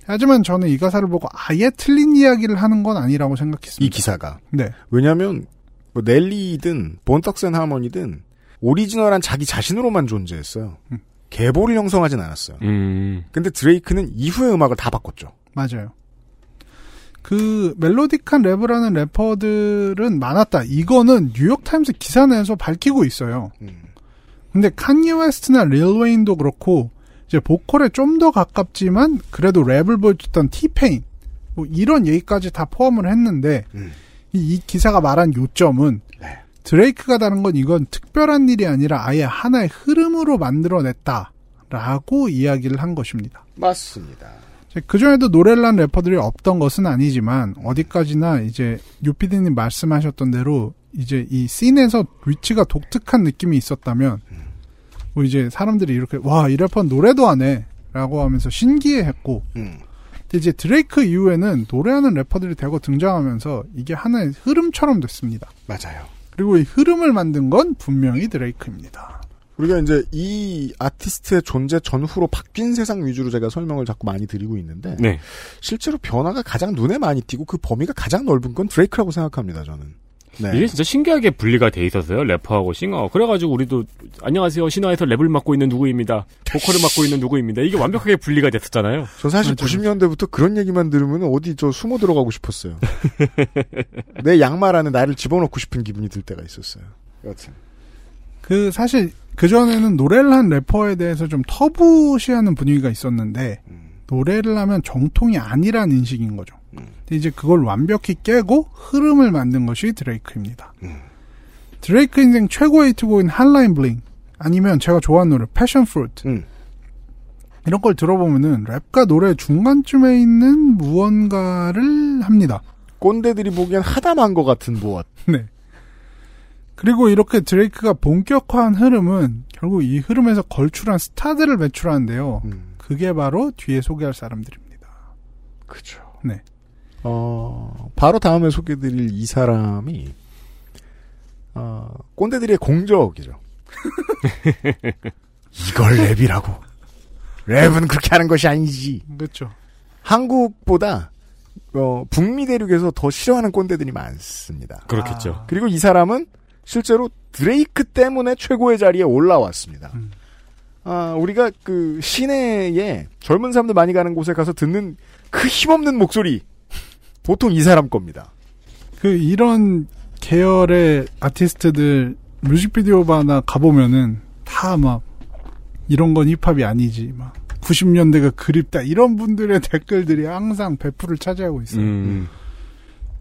하지만 저는 이 기사를 보고 아예 틀린 이야기를 하는 건 아니라고 생각했습니다. 이 기사가. 네. 왜냐하면 뭐 넬리든 Bone Thugs-n-Harmony든 오리지널한 자기 자신으로만 존재했어요. 음. 계보를 형성하진 않았어요. 음. 근데 드레이크는 이후의 음악을 다 바꿨죠. 맞아요. 그 melodic한 랩을 하는 래퍼들은 많았다. 이거는 뉴욕타임스 기사 내에서 밝히고 있어요. 음. 근데 칸예 웨스트나 릴 웨인도 그렇고 이제 보컬에 좀 더 가깝지만 그래도 랩을 보여줬던 티페인 뭐 이런 얘기까지 다 포함을 했는데 음. 이, 이 기사가 말한 요점은 네. 드레이크가 다른 건 이건 특별한 일이 아니라 아예 하나의 흐름으로 만들어냈다라고 이야기를 한 것입니다. 맞습니다. 그 전에도 노래를 한 래퍼들이 없던 것은 아니지만 어디까지나 이제 유피디님 말씀하셨던 대로 이제 이 씬에서 위치가 독특한 느낌이 있었다면 뭐 이제 사람들이 이렇게 와 이 래퍼는 노래도 안 해라고 하면서 신기해했고 음. 근데 이제 드레이크 이후에는 노래하는 래퍼들이 대거 등장하면서 이게 하나의 흐름처럼 됐습니다. 맞아요. 그리고 이 흐름을 만든 건 분명히 드레이크입니다. 우리가 이제 이 아티스트의 존재 전후로 바뀐 세상 위주로 제가 설명을 자꾸 많이 드리고 있는데 네. 실제로 변화가 가장 눈에 많이 띄고 그 범위가 가장 넓은 건 드레이크라고 생각합니다. 저는. 네. 이게 진짜 신기하게 분리가 돼 있었어요. 래퍼하고 싱어. 그래가지고 우리도 안녕하세요. 신화에서 랩을 맡고 있는 누구입니다. 보컬을 맡고 있는 누구입니다. 이게 완벽하게 분리가 됐었잖아요. 전 사실 90년대부터 그런 얘기만 들으면 어디 저 숨어 들어가고 싶었어요. 내 양말 안에 나를 집어넣고 싶은 기분이 들 때가 있었어요. 여튼. 그 사실 그 전에는 노래를 한 래퍼에 대해서 좀 터부시하는 분위기가 있었는데 노래를 하면 정통이 아니란 인식인 거죠. 근데 이제 그걸 완벽히 깨고 흐름을 만든 것이 드레이크입니다. 드레이크 인생 최고의 히트곡인 Hotline Bling 아니면 제가 좋아하는 노래 Passionfruit 이런 걸 들어보면은 랩과 노래 중간쯤에 있는 무언가를 합니다. 꼰대들이 보기엔 하다만 것 같은 무엇. 네. 그리고 이렇게 드레이크가 본격화한 흐름은 결국 이 흐름에서 걸출한 스타들을 배출하는데요. 그게 바로 뒤에 소개할 사람들입니다. 그죠. 네. 어, 바로 다음에 소개드릴 이 사람이, 어, 꼰대들의 공적이죠. 이걸 랩이라고. 랩은 그렇게 하는 것이 아니지. 그렇죠. 한국보다, 어, 북미 대륙에서 더 싫어하는 꼰대들이 많습니다. 그렇겠죠. 그리고 이 사람은 실제로 드레이크 때문에 최고의 자리에 올라왔습니다. 아, 우리가 그 시내에 젊은 사람들 많이 가는 곳에 가서 듣는 그 힘없는 목소리. 보통 이 사람 겁니다. 그 이런 계열의 아티스트들 뮤직비디오 바나 가보면은 다 막 이런 건 힙합이 아니지 막 90년대가 그립다 이런 분들의 댓글들이 항상 배풀을 차지하고 있어요. 음.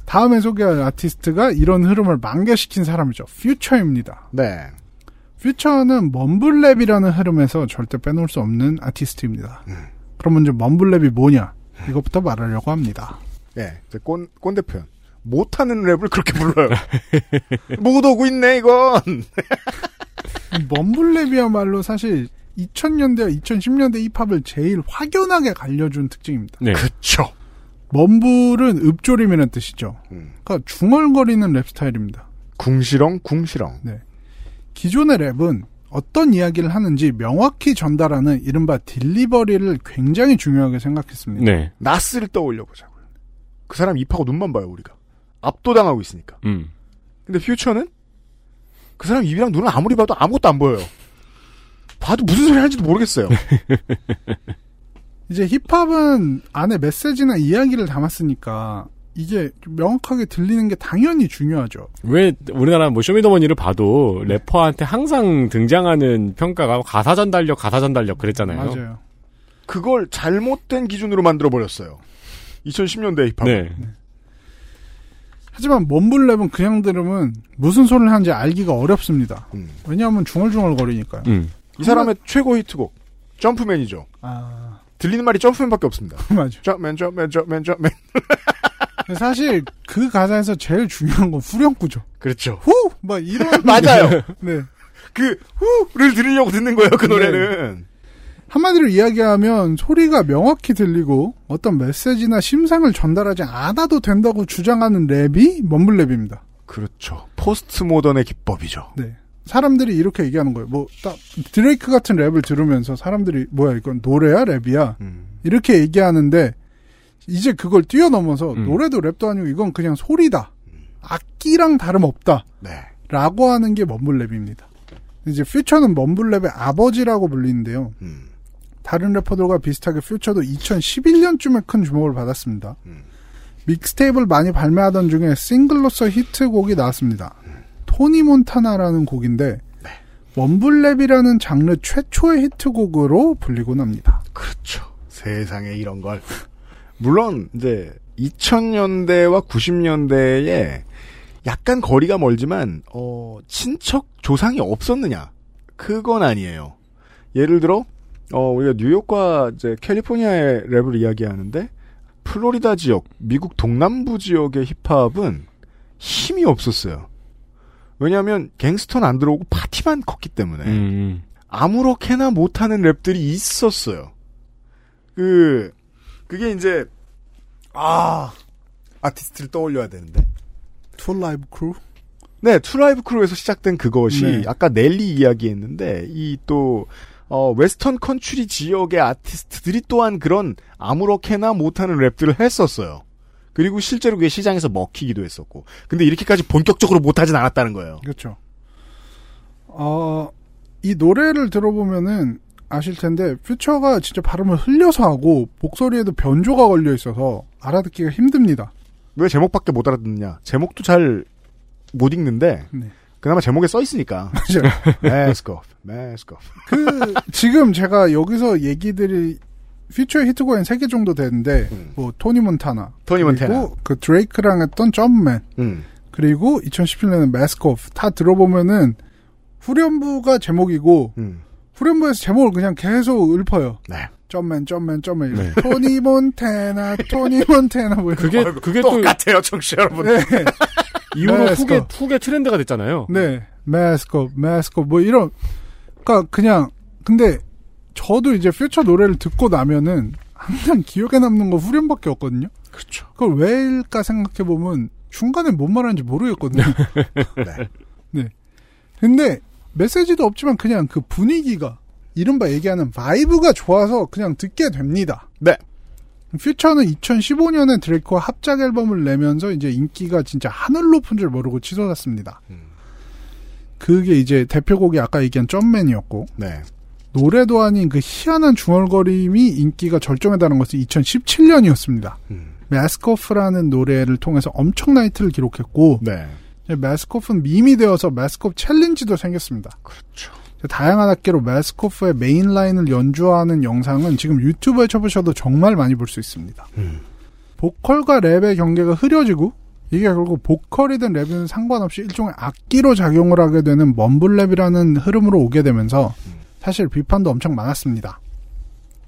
다음에 소개할 아티스트가 이런 흐름을 만개시킨 사람이죠. 퓨처입니다. 네. 퓨처는 먼블랩이라는 흐름에서 절대 빼놓을 수 없는 아티스트입니다. 그럼 먼저 mumble랩이 뭐냐? 이것부터 말하려고 합니다. 예, 이제 꼰, 꼰 대 표현. 못하는 랩을 그렇게 불러요. 못 오고 있네, 이건. mumble랩이야말로 사실 2000년대와 2010년대 힙합을 제일 확연하게 갈라준 특징입니다. 네. 그쵸. mumble은 읊조림이라는 뜻이죠. 그러니까 중얼거리는 랩 스타일입니다. 궁시렁, 궁시렁. 네. 기존의 랩은 어떤 이야기를 하는지 명확히 전달하는 이른바 딜리버리를 굉장히 중요하게 생각했습니다. 네. 나스를 떠올려 보자고요. 그 사람 입하고 눈만 봐요, 우리가. 압도당하고 있으니까. 음. 근데 퓨처는 그 사람 입이랑 눈을 아무리 봐도 아무것도 안 보여요. 봐도 무슨 소리 하는지도 모르겠어요. 이제 힙합은 안에 메시지나 이야기를 담았으니까 이게 좀 명확하게 들리는 게 당연히 중요하죠. 왜 우리나라 뭐 쇼미더머니를 봐도 래퍼한테 항상 등장하는 평가가 가사 전달력, 가사 전달력 그랬잖아요. 맞아요. 그걸 잘못된 기준으로 만들어 버렸어요. 2010년대 힙합. 네. 하지만 mumble랩은 그냥 들으면 무슨 소리를 하는지 알기가 어렵습니다. 음. 왜냐하면 중얼중얼 거리니까요. 이 사람의 최고 히트곡 Jumpman이죠. 아 들리는 말이 Jumpman밖에 없습니다. 맞아. Jumpman, Jumpman, Jumpman, Jumpman. 사실 그 가사에서 제일 중요한 건 후렴구죠. 그렇죠. 후! 막 이런. 맞아요. 네. 그 후를 들으려고 듣는 거예요. 그 노래는. 한마디로 이야기하면 소리가 명확히 들리고 어떤 메시지나 심상을 전달하지 않아도 된다고 주장하는 랩이 mumble rap입니다. 그렇죠. 포스트 모던의 기법이죠. 네. 사람들이 이렇게 얘기하는 거예요. 뭐, 딱, 드레이크 같은 랩을 들으면서 사람들이, 뭐야, 이건 노래야, 랩이야? 음. 이렇게 얘기하는데, 이제 그걸 뛰어넘어서, 노래도 랩도 아니고, 이건 그냥 소리다. 악기랑 다름없다. 네. 라고 하는 게 먼블랩입니다. 이제 퓨처는 먼블랩의 아버지라고 불리는데요. 음. 다른 래퍼들과 비슷하게 퓨처도 2011년쯤에 큰 주목을 받았습니다. 믹스테이프를 많이 발매하던 중에 싱글로서 히트곡이 나왔습니다. 토니 몬타나라는 곡인데 원블랩이라는 장르 최초의 히트곡으로 불리곤 합니다. 그렇죠. 세상에 이런 걸. 물론 이제 2000년대와 90년대에 약간 거리가 멀지만 어 친척 조상이 없었느냐? 그건 아니에요. 예를 들어 어 우리가 뉴욕과 이제 캘리포니아의 랩을 이야기하는데 플로리다 지역, 미국 동남부 지역의 힙합은 힘이 없었어요. 왜냐하면 갱스터는 안 들어오고 파티만 컸기 때문에 음. 아무렇게나 못하는 랩들이 있었어요. 그 그게 이제 아 아티스트를 떠올려야 되는데 2 Live Crew? 네, 2 Live Crew에서 시작된 그것이 네. 아까 넬리 이야기했는데 이 또 어, western country 지역의 아티스트들이 또한 그런 아무렇게나 못하는 랩들을 했었어요. 그리고 실제로 그게 시장에서 먹히기도 했었고. 근데 이렇게까지 본격적으로 못하진 않았다는 거예요. 그렇죠. 어, 이 노래를 들어보면은 아실 텐데 퓨처가 진짜 발음을 흘려서 하고 목소리에도 변조가 걸려 있어서 알아듣기가 힘듭니다. 왜 제목밖에 못 알아듣느냐? 제목도 잘 못 읽는데 네. 그나마 제목에 써 있으니까. Mask Off, Mask Off. 그 지금 제가 여기서 얘기드린 퓨처의 히트곡엔 3개 정도 되는데 뭐 Tony Montana 음. Tony Montana. 그리고 그 드레이크랑 했던 Jumpman 음. 그리고 2017년에 마스코프 다 들어보면은 후렴부가 제목이고 음. 후렴부에서 제목을 그냥 계속 읊어요. 네. 점맨 점맨 점맨 네. 토니 몬테나 토니 몬테나 뭐 그게. 그게 또 똑같아요, 청취자 여러분. 네. 이후로. 후계 후계 트렌드가 됐잖아요. 네. 마스코 마스코 뭐 이런 그러니까 그냥 근데 저도 이제 퓨처 노래를 듣고 나면은 항상 기억에 남는 거 후렴밖에 없거든요. 그렇죠. 그걸 왜일까 생각해 보면 중간에 뭔 말하는지 모르겠거든요. 네. 네. 근데 메시지도 없지만 그냥 그 분위기가 이른바 얘기하는 vibe가 좋아서 그냥 듣게 됩니다. 네. 퓨처는 2015년에 드레이크와 합작 앨범을 내면서 이제 인기가 진짜 하늘 높은 줄 모르고 치솟았습니다. 그게 이제 대표곡이 아까 얘기한 Jumpman이었고 네. 노래도 아닌 그 희한한 중얼거림이 인기가 절정에 달한 것은 2017년이었습니다. Mask Off라는 노래를 통해서 엄청난 히트를 기록했고 네. Mask Off는 밈이 되어서 Mask Off 챌린지도 생겼습니다. 그렇죠. 다양한 악기로 Mask Off의 메인 라인을 연주하는 영상은 지금 유튜브에 쳐보셔도 정말 많이 볼 수 있습니다. 보컬과 랩의 경계가 흐려지고 이게 결국 보컬이든 랩이든 상관없이 일종의 악기로 작용을 하게 되는 mumble rap이라는 흐름으로 오게 되면서 사실 비판도 엄청 많았습니다.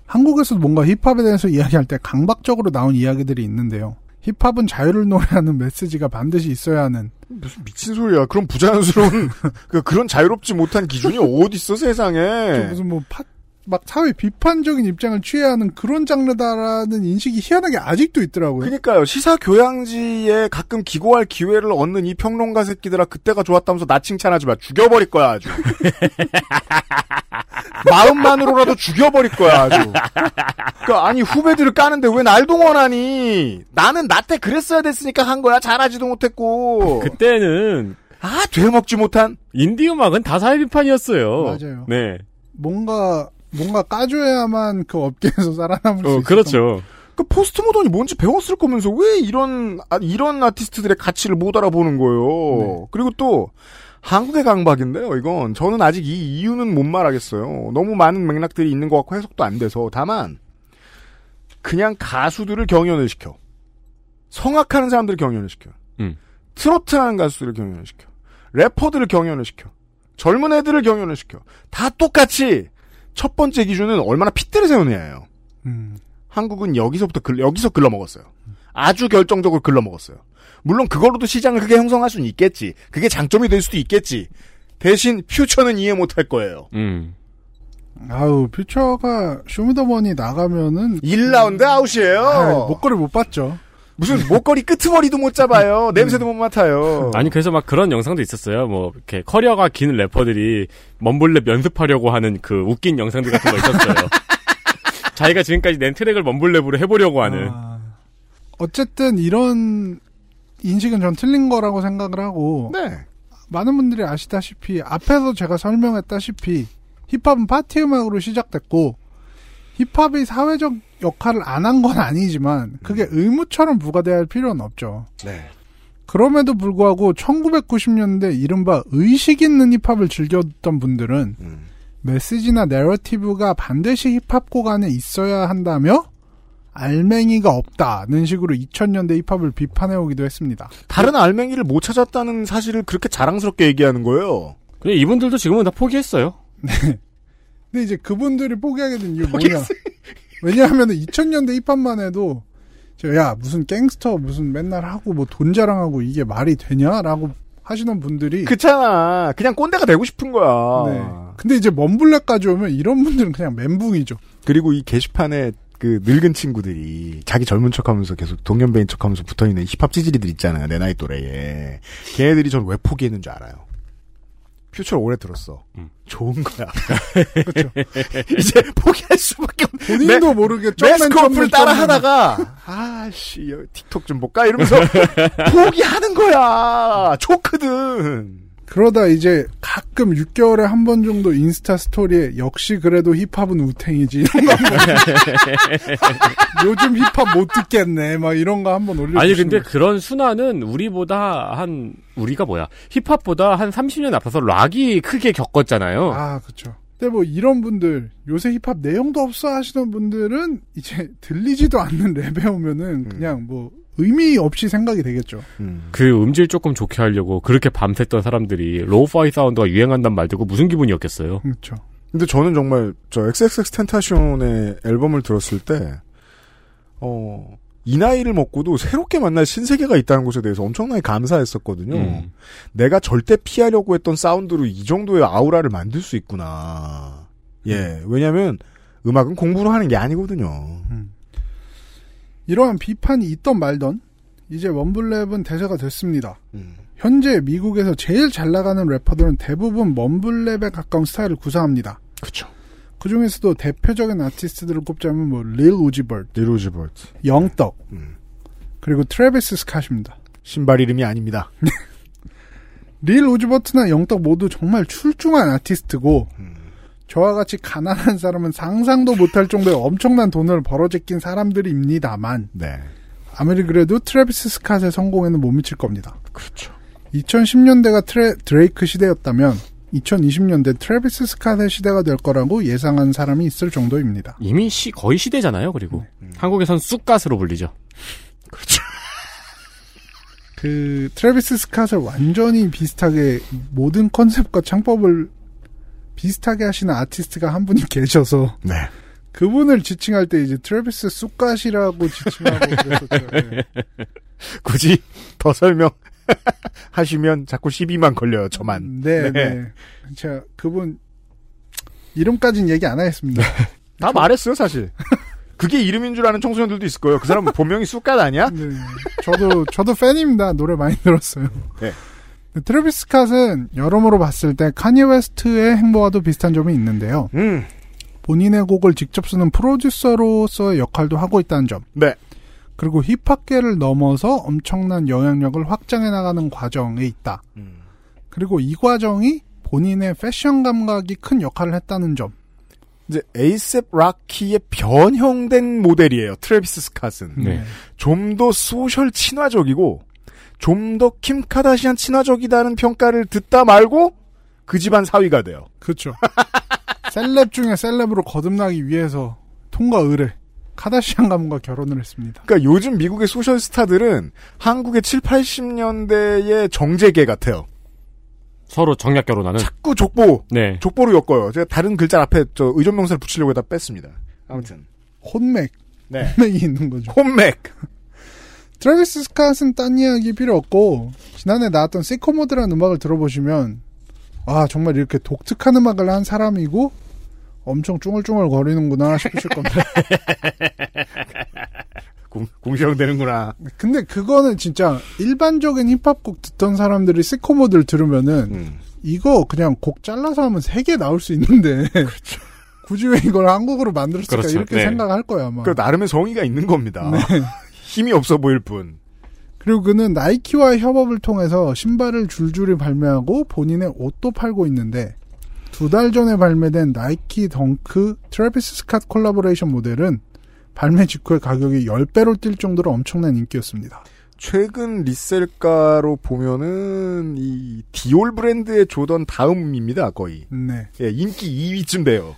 한국에서도 뭔가 힙합에 대해서 이야기할 때 강박적으로 나온 이야기들이 있는데요. 힙합은 자유를 노래하는 메시지가 반드시 있어야 하는 무슨 미친 소리야. 그런 부자연스러운 그 그런 자유롭지 못한 기준이 어디 있어 세상에. 좀 무슨 뭐 파, 막 사회 비판적인 입장을 취해야 하는 그런 장르다라는 인식이 희한하게 아직도 있더라고요. 그러니까요. 시사 교양지에 가끔 기고할 기회를 얻는 이 평론가 새끼들아 그때가 좋았다면서 나 칭찬하지 마. 죽여버릴 거야 아주. 마음만으로라도 죽여버릴 거야 아주. 그 아니 후배들을 까는데 왜 날 동원하니? 나는 나때 그랬어야 됐으니까 한 거야. 잘하지도 못했고. 그때는 아 되먹지 못한 인디 음악은 다 사회 비판이었어요. 맞아요. 네. 뭔가 뭔가 까줘야만 그 업계에서 살아남을 수 어, 있어요. 그렇죠. 그 포스트 모던이 뭔지 배웠을 거면서 왜 이런 아, 이런 아티스트들의 가치를 못 알아보는 거예요. 그리고 또 한국의 강박인데요. 이건 저는 아직 이 이유는 못 말하겠어요. 너무 많은 맥락들이 있는 것 같고 해석도 안 돼서 다만 그냥 가수들을 경연을 시켜 성악하는 사람들을 경연을 시켜 음. 트로트하는 가수들을 경연을 시켜 래퍼들을 경연을 시켜 젊은 애들을 경연을 시켜 다 똑같이 첫 번째 기준은 얼마나 핏대를 세우느냐예요. 음. 한국은 여기서부터 글, 여기서 글러먹었어요. 아주 결정적으로 글러먹었어요. 물론 그걸로도 시장을 크게 형성할 수는 있겠지. 그게 장점이 될 수도 있겠지. 대신 퓨처는 이해 못할 거예요. 음. 아우 퓨처가 쇼미더머니 나가면은 1라운드 아웃이에요. 아이, 목걸이 못 봤죠. 무슨 목걸이 끄트머리도 못 잡아요. 냄새도 못 맡아요. 아니 그래서 막 그런 영상도 있었어요. 뭐 이렇게 커리어가 긴 래퍼들이 mumble rap 연습하려고 하는 그 웃긴 영상들 같은 거 있었어요. 자기가 지금까지 낸 트랙을 mumble rap으로 해보려고 하는. 아, 어쨌든 이런 인식은 전 틀린 거라고 생각을 하고 네. 많은 분들이 아시다시피 앞에서 제가 설명했다시피 힙합은 파티 음악으로 시작됐고 힙합이 사회적 역할을 안 한 건 아니지만 그게 의무처럼 부과돼야 할 필요는 없죠. 네. 그럼에도 불구하고 1990년대 이른바 의식 있는 힙합을 즐겼던 분들은 메시지나 내러티브가 반드시 힙합곡 안에 있어야 한다며 알맹이가 없다는 식으로 2000년대 힙합을 비판해오기도 했습니다. 다른 알맹이를 못 찾았다는 사실을 그렇게 자랑스럽게 얘기하는 거예요. 근데 이분들도 지금은 다 포기했어요. 근데 이제 그분들이 포기하게 된 이유 뭐냐? 왜냐하면 2000년대 힙합만 해도 저, 야 무슨 갱스터 무슨 맨날 하고 뭐 돈 자랑하고 이게 말이 되냐라고 하시는 분들이 그렇잖아. 그냥 꼰대가 되고 싶은 거야. 네. 근데 이제 먼블랙까지 오면 이런 분들은 그냥 멘붕이죠. 그리고 이 게시판에 그 늙은 친구들이 자기 젊은 척하면서 계속 동년배인 척하면서 붙어있는 힙합 찌질이들 있잖아요. 내 나이 또래에. 걔네들이 전 왜 포기했는 줄 알아요. 퓨처를 오래 들었어. 좋은 거야. 그렇죠. 이제 포기할 수밖에 없. 본인도 모르게 매스코프를 따라 하다가 아씨 틱톡 좀 볼까 이러면서 포기하는 거야. 초크든. 그러다 이제 가끔 6개월에 한 번 정도 인스타 스토리에 역시 그래도 힙합은 우탱이지 이런 거 요즘 힙합 못 듣겠네 막 이런 거 한번 올려 아니 근데 그런 순환은 우리보다 한 우리가 뭐야 힙합보다 한 30년 앞서서 락이 크게 겪었잖아요. 아 그렇죠. 근데 뭐 이런 분들 요새 힙합 내용도 없어 하시는 분들은 이제 들리지도 않는 랩에 오면은 그냥 뭐 의미 없이 생각이 되겠죠. 그 음질 조금 좋게 하려고 그렇게 밤샜던 사람들이 lo-fi 사운드가 유행한단 말 듣고 무슨 기분이었겠어요. 그렇죠. 근데 저는 정말 저 XXX 텐타션의 앨범을 들었을 때, 어, 이 나이를 먹고도 새롭게 만날 신세계가 있다는 것에 대해서 엄청나게 감사했었거든요. 음. 내가 절대 피하려고 했던 사운드로 이 정도의 아우라를 만들 수 있구나. 예, 왜냐면 음악은 공부로 하는 게 아니거든요. 이러한 비판이 있던 말던 이제 먼블랩은 대세가 됐습니다. 현재 미국에서 제일 잘 나가는 래퍼들은 대부분 mumble rap에 가까운 스타일을 구사합니다. 그렇죠. 그 중에서도 대표적인 아티스트들을 꼽자면 뭐릴 우지버트, 릴 우지버트, 영떡, 그리고 트래비스 스캇입니다. 신발 이름이 아닙니다. Lil Uzi Vert나 Young Thug 모두 정말 출중한 아티스트고 저와 같이 가난한 사람은 상상도 못할 정도의 엄청난 돈을 벌어제낀 사람들입니다만 네. 아무리 그래도 트래비스 스캇의 성공에는 못 미칠 겁니다. 그렇죠. 2010년대가 트레, 드레이크 시대였다면 2020년대 트래비스 스캇의 시대가 될 거라고 예상한 사람이 있을 정도입니다. 이미 시, 거의 시대잖아요. 그리고 한국에선 쑥갓으로 불리죠. 그 트래비스 스캇을 완전히 비슷하게 모든 컨셉과 창법을 비슷하게 하시는 아티스트가 한 분이 계셔서 네. 그분을 지칭할 때 이제 트래비스 쑥갓이라고 지칭하고 그랬었죠. 네. 굳이 더 설명 하시면 자꾸 시비만 걸려요, 저만. 네, 네. 제가 그분 이름까지는 얘기 안 하겠습니다. 다 말했어요, 사실. 그게 이름인 줄 아는 청소년들도 있을 거예요. 그 사람은 본명이 쑥갓 아니야? 네. 저도 저도 팬입니다. 노래 많이 들었어요. 네. 트래비스 스캇은 여러모로 봤을 때 카니예 웨스트의 행보와도 비슷한 점이 있는데요. 음. 본인의 곡을 직접 쓰는 프로듀서로서의 역할도 하고 있다는 점. 네. 그리고 힙합계를 넘어서 엄청난 영향력을 확장해 나가는 과정에 있다. 음. 그리고 이 과정이 본인의 패션 감각이 큰 역할을 했다는 점. 이제 에이셉 라키의 변형된 모델이에요. 트래비스 스캇은. 네. 좀더 social 친화적이고 좀 더 킴 카다시안 친화적이다는 평가를 듣다 말고 그 집안 사위가 돼요. 그렇죠. 셀럽 중에 셀럽으로 거듭나기 위해서 통과 의례 카다시안 가문과 결혼을 했습니다. 그러니까 요즘 미국의 social 스타들은 한국의 7, 80년대의 정재계 같아요. 서로 정략 결혼하는. 자꾸 족보, 네. 족보로 엮어요. 제가 다른 글자 앞에 저 의존 명사를 붙이려고 하다 뺐습니다. 아무튼. 혼맥. 네. 혼맥이 있는 거죠. 혼맥. 트래비스 스캇은 딴 이야기 필요 없고 지난해 나왔던 Sicko Mode라는 음악을 들어보시면 아 정말 이렇게 독특한 음악을 한 사람이고 엄청 쭝얼쭝얼 거리는구나 싶으실 겁니다. 공, 공시형 되는구나. 근데 그거는 진짜 일반적인 힙합곡 듣던 사람들이 시코모드를 들으면은 음. 이거 그냥 곡 잘라서 하면 세 개 나올 수 있는데 굳이 왜 이걸 한국어로 만들었을까 그렇죠. 이렇게 네. 생각할 거야 아마. 그 나름의 성의가 있는 겁니다. 네. 힘이 없어 보일 뿐. 그리고 그는 나이키와 협업을 통해서 신발을 줄줄이 발매하고 본인의 옷도 팔고 있는데 두 달 전에 발매된 나이키 덩크 트래비스 스캇 콜라보레이션 모델은 발매 직후에 가격이 10배로 뛸 정도로 엄청난 인기였습니다. 최근 리셀가로 보면은 이 디올 브랜드의 조던 다음입니다, 거의. 네. 예, 인기 2위쯤 돼요.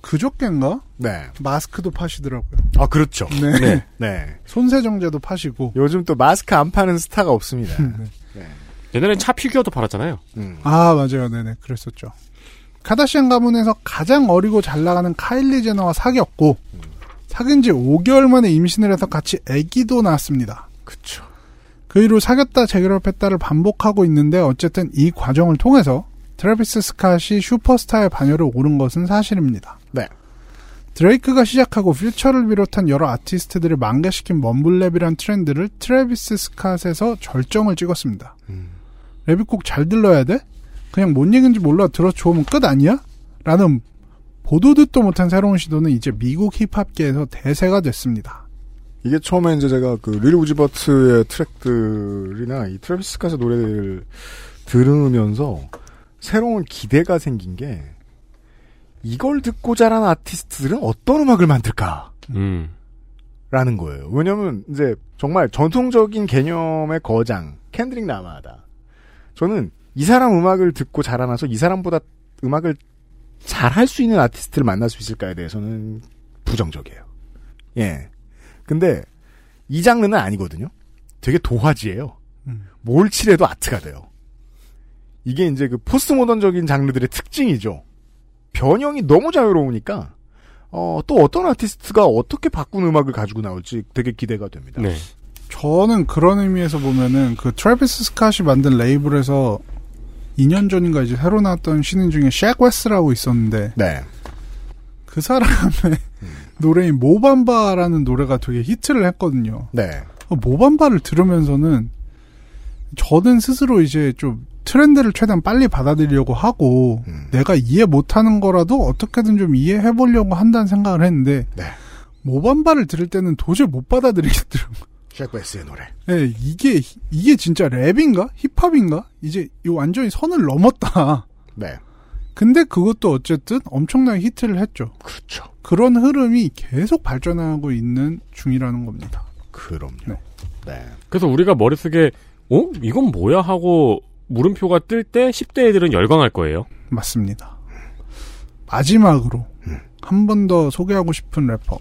그저께인가? 네. 마스크도 파시더라고요. 아, 그렇죠. 네. 네. 네. 손세정제도 파시고. 요즘 또 마스크 안 파는 스타가 없습니다. 네. 옛날엔 차 피규어도 팔았잖아요. 음. 아, 맞아요. 네네. 그랬었죠. 카다시안 가문에서 가장 어리고 잘 나가는 카일리 제너와 사귀었고, 사귄 지 5개월 만에 임신을 해서 같이 아기도 낳았습니다. 그쵸. 그 이후 사귀었다 재결합했다를 반복하고 있는데 어쨌든 이 과정을 통해서 트래비스 스캇이 슈퍼스타의 반열에 오른 것은 사실입니다. 네. 드레이크가 시작하고 퓨처를 비롯한 여러 아티스트들을 만개시킨 mumble rap이란 트렌드를 트래비스 스캇에서 절정을 찍었습니다. 랩이 꼭 잘 들려야 돼? 그냥 뭔 얘기인지 몰라 들어 좋으면 끝 아니야? 라는 보도 듣도 못한 새로운 시도는 이제 미국 힙합계에서 대세가 됐습니다. 이게 처음에 이제 제가 그 릴 우지 버트의 트랙들이나 이 트래비스 스캇의 노래를 들으면서 새로운 기대가 생긴 게 이걸 듣고 자란 아티스트들은 어떤 음악을 만들까? 음. 라는 거예요. 왜냐면 이제 정말 전통적인 개념의 거장 캔드릭 라마다. 저는 이 사람 음악을 듣고 자라나서 이 사람보다 음악을 잘 할 수 있는 아티스트를 만날 수 있을까에 대해서는 부정적이에요. 예. 근데 이 장르는 아니거든요. 되게 도화지예요. 뭘 칠해도 아트가 돼요. 이게 이제 그 포스트 모던적인 장르들의 특징이죠. 변형이 너무 자유로우니까 어, 또 어떤 아티스트가 어떻게 바꾼 음악을 가지고 나올지 되게 기대가 됩니다. 네. 저는 그런 의미에서 보면은 그 트래비스 스캇이 만든 레이블에서 2년 전인가 이제 새로 나왔던 신인 중에 쉑 웨스라고 있었는데 네. 그 사람의 노래인 Mo Bamba라는 노래가 되게 히트를 했거든요. 네. 어, 모밤바를 들으면서는 저는 스스로 이제 좀 트렌드를 최대한 빨리 받아들이려고 하고 내가 이해 못하는 거라도 어떻게든 좀 이해해 보려고 한다는 생각을 했는데 네. 모밤바를 들을 때는 도저히 못 받아들이겠더라고요. 쉑베스의 노래. 네, 이게 이게 진짜 랩인가 힙합인가 이제 이 완전히 선을 넘었다. 네. 근데 그것도 어쨌든 엄청나게 히트를 했죠. 그렇죠. 그런 흐름이 계속 발전하고 있는 중이라는 겁니다. 그럼요. 네. 그래서 우리가 머릿속에 어? 이건 뭐야 하고 물음표가 뜰 때 10대 애들은 열광할 거예요. 맞습니다. 마지막으로 한번 더 소개하고 싶은 래퍼.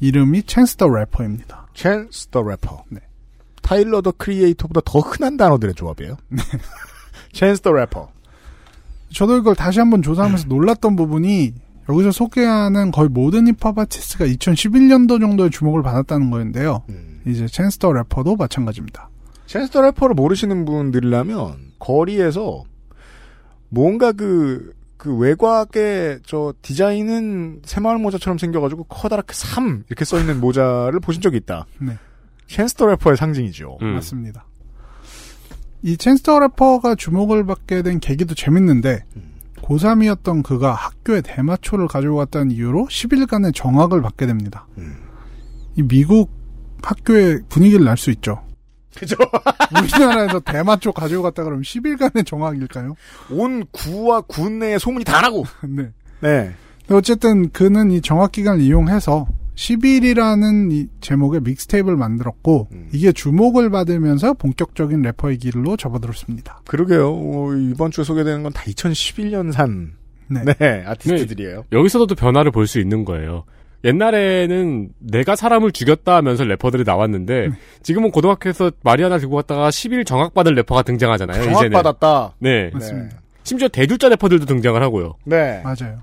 이름이 챈스 더 래퍼입니다. 챈스 더 래퍼. 타일러 더 크리에이터보다 더 흔한 단어들의 조합이에요. 챈스 더 래퍼. 저도 이걸 다시 한번 조사하면서 놀랐던 부분이 여기서 소개하는 거의 모든 힙합 아티스트가 2011년도 정도에 주목을 받았다는 거였는데요. 이제 챈스 더 래퍼도 마찬가지입니다. 챈스 더 래퍼를 모르시는 분들이라면 거리에서 뭔가 그, 그 외곽에 저 디자인은 새마을 모자처럼 생겨가지고 커다랗게 3 이렇게 써있는 모자를 보신 적이 있다. 네. 챈스 더 래퍼의 상징이죠. 맞습니다. 이 챈스 더 래퍼가 주목을 받게 된 계기도 재밌는데 고3이었던 그가 학교에 대마초를 가지고 갔다는 이유로 10일간의 정학을 받게 됩니다. 이 미국 학교의 분위기를 알 수 있죠. 그죠? 우리나라에서 대마초 가지고 갔다 그러면 10일간의 정학일까요? 온 구와 군 내에 소문이 다 나고. 네. 네. 근데 어쨌든 그는 이 정학 기간을 이용해서 10일이라는 이 제목의 믹스테이프를 만들었고 이게 주목을 받으면서 본격적인 래퍼의 길로 접어들었습니다. 그러게요. 어, 이번 주에 소개되는 건 다 2011년산. 네. 아티스트들이에요. 여기서도 변화를 볼 수 있는 거예요. 옛날에는 내가 사람을 죽였다 하면서 래퍼들이 나왔는데 지금은 고등학교에서 하나 들고 갔다가 10일 정학받을 래퍼가 등장하잖아요. 이제는. 정학받았다. 네. 맞습니다. 심지어 대줄자 래퍼들도 등장을 하고요. 네. 맞아요.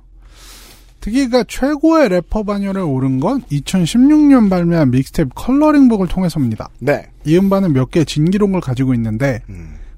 특히가 최고의 래퍼 반열에 오른 건 2016년 발매한 믹스테이프 컬러링북을 통해서입니다. 네. 이 음반은 몇 개의 진기록을 가지고 있는데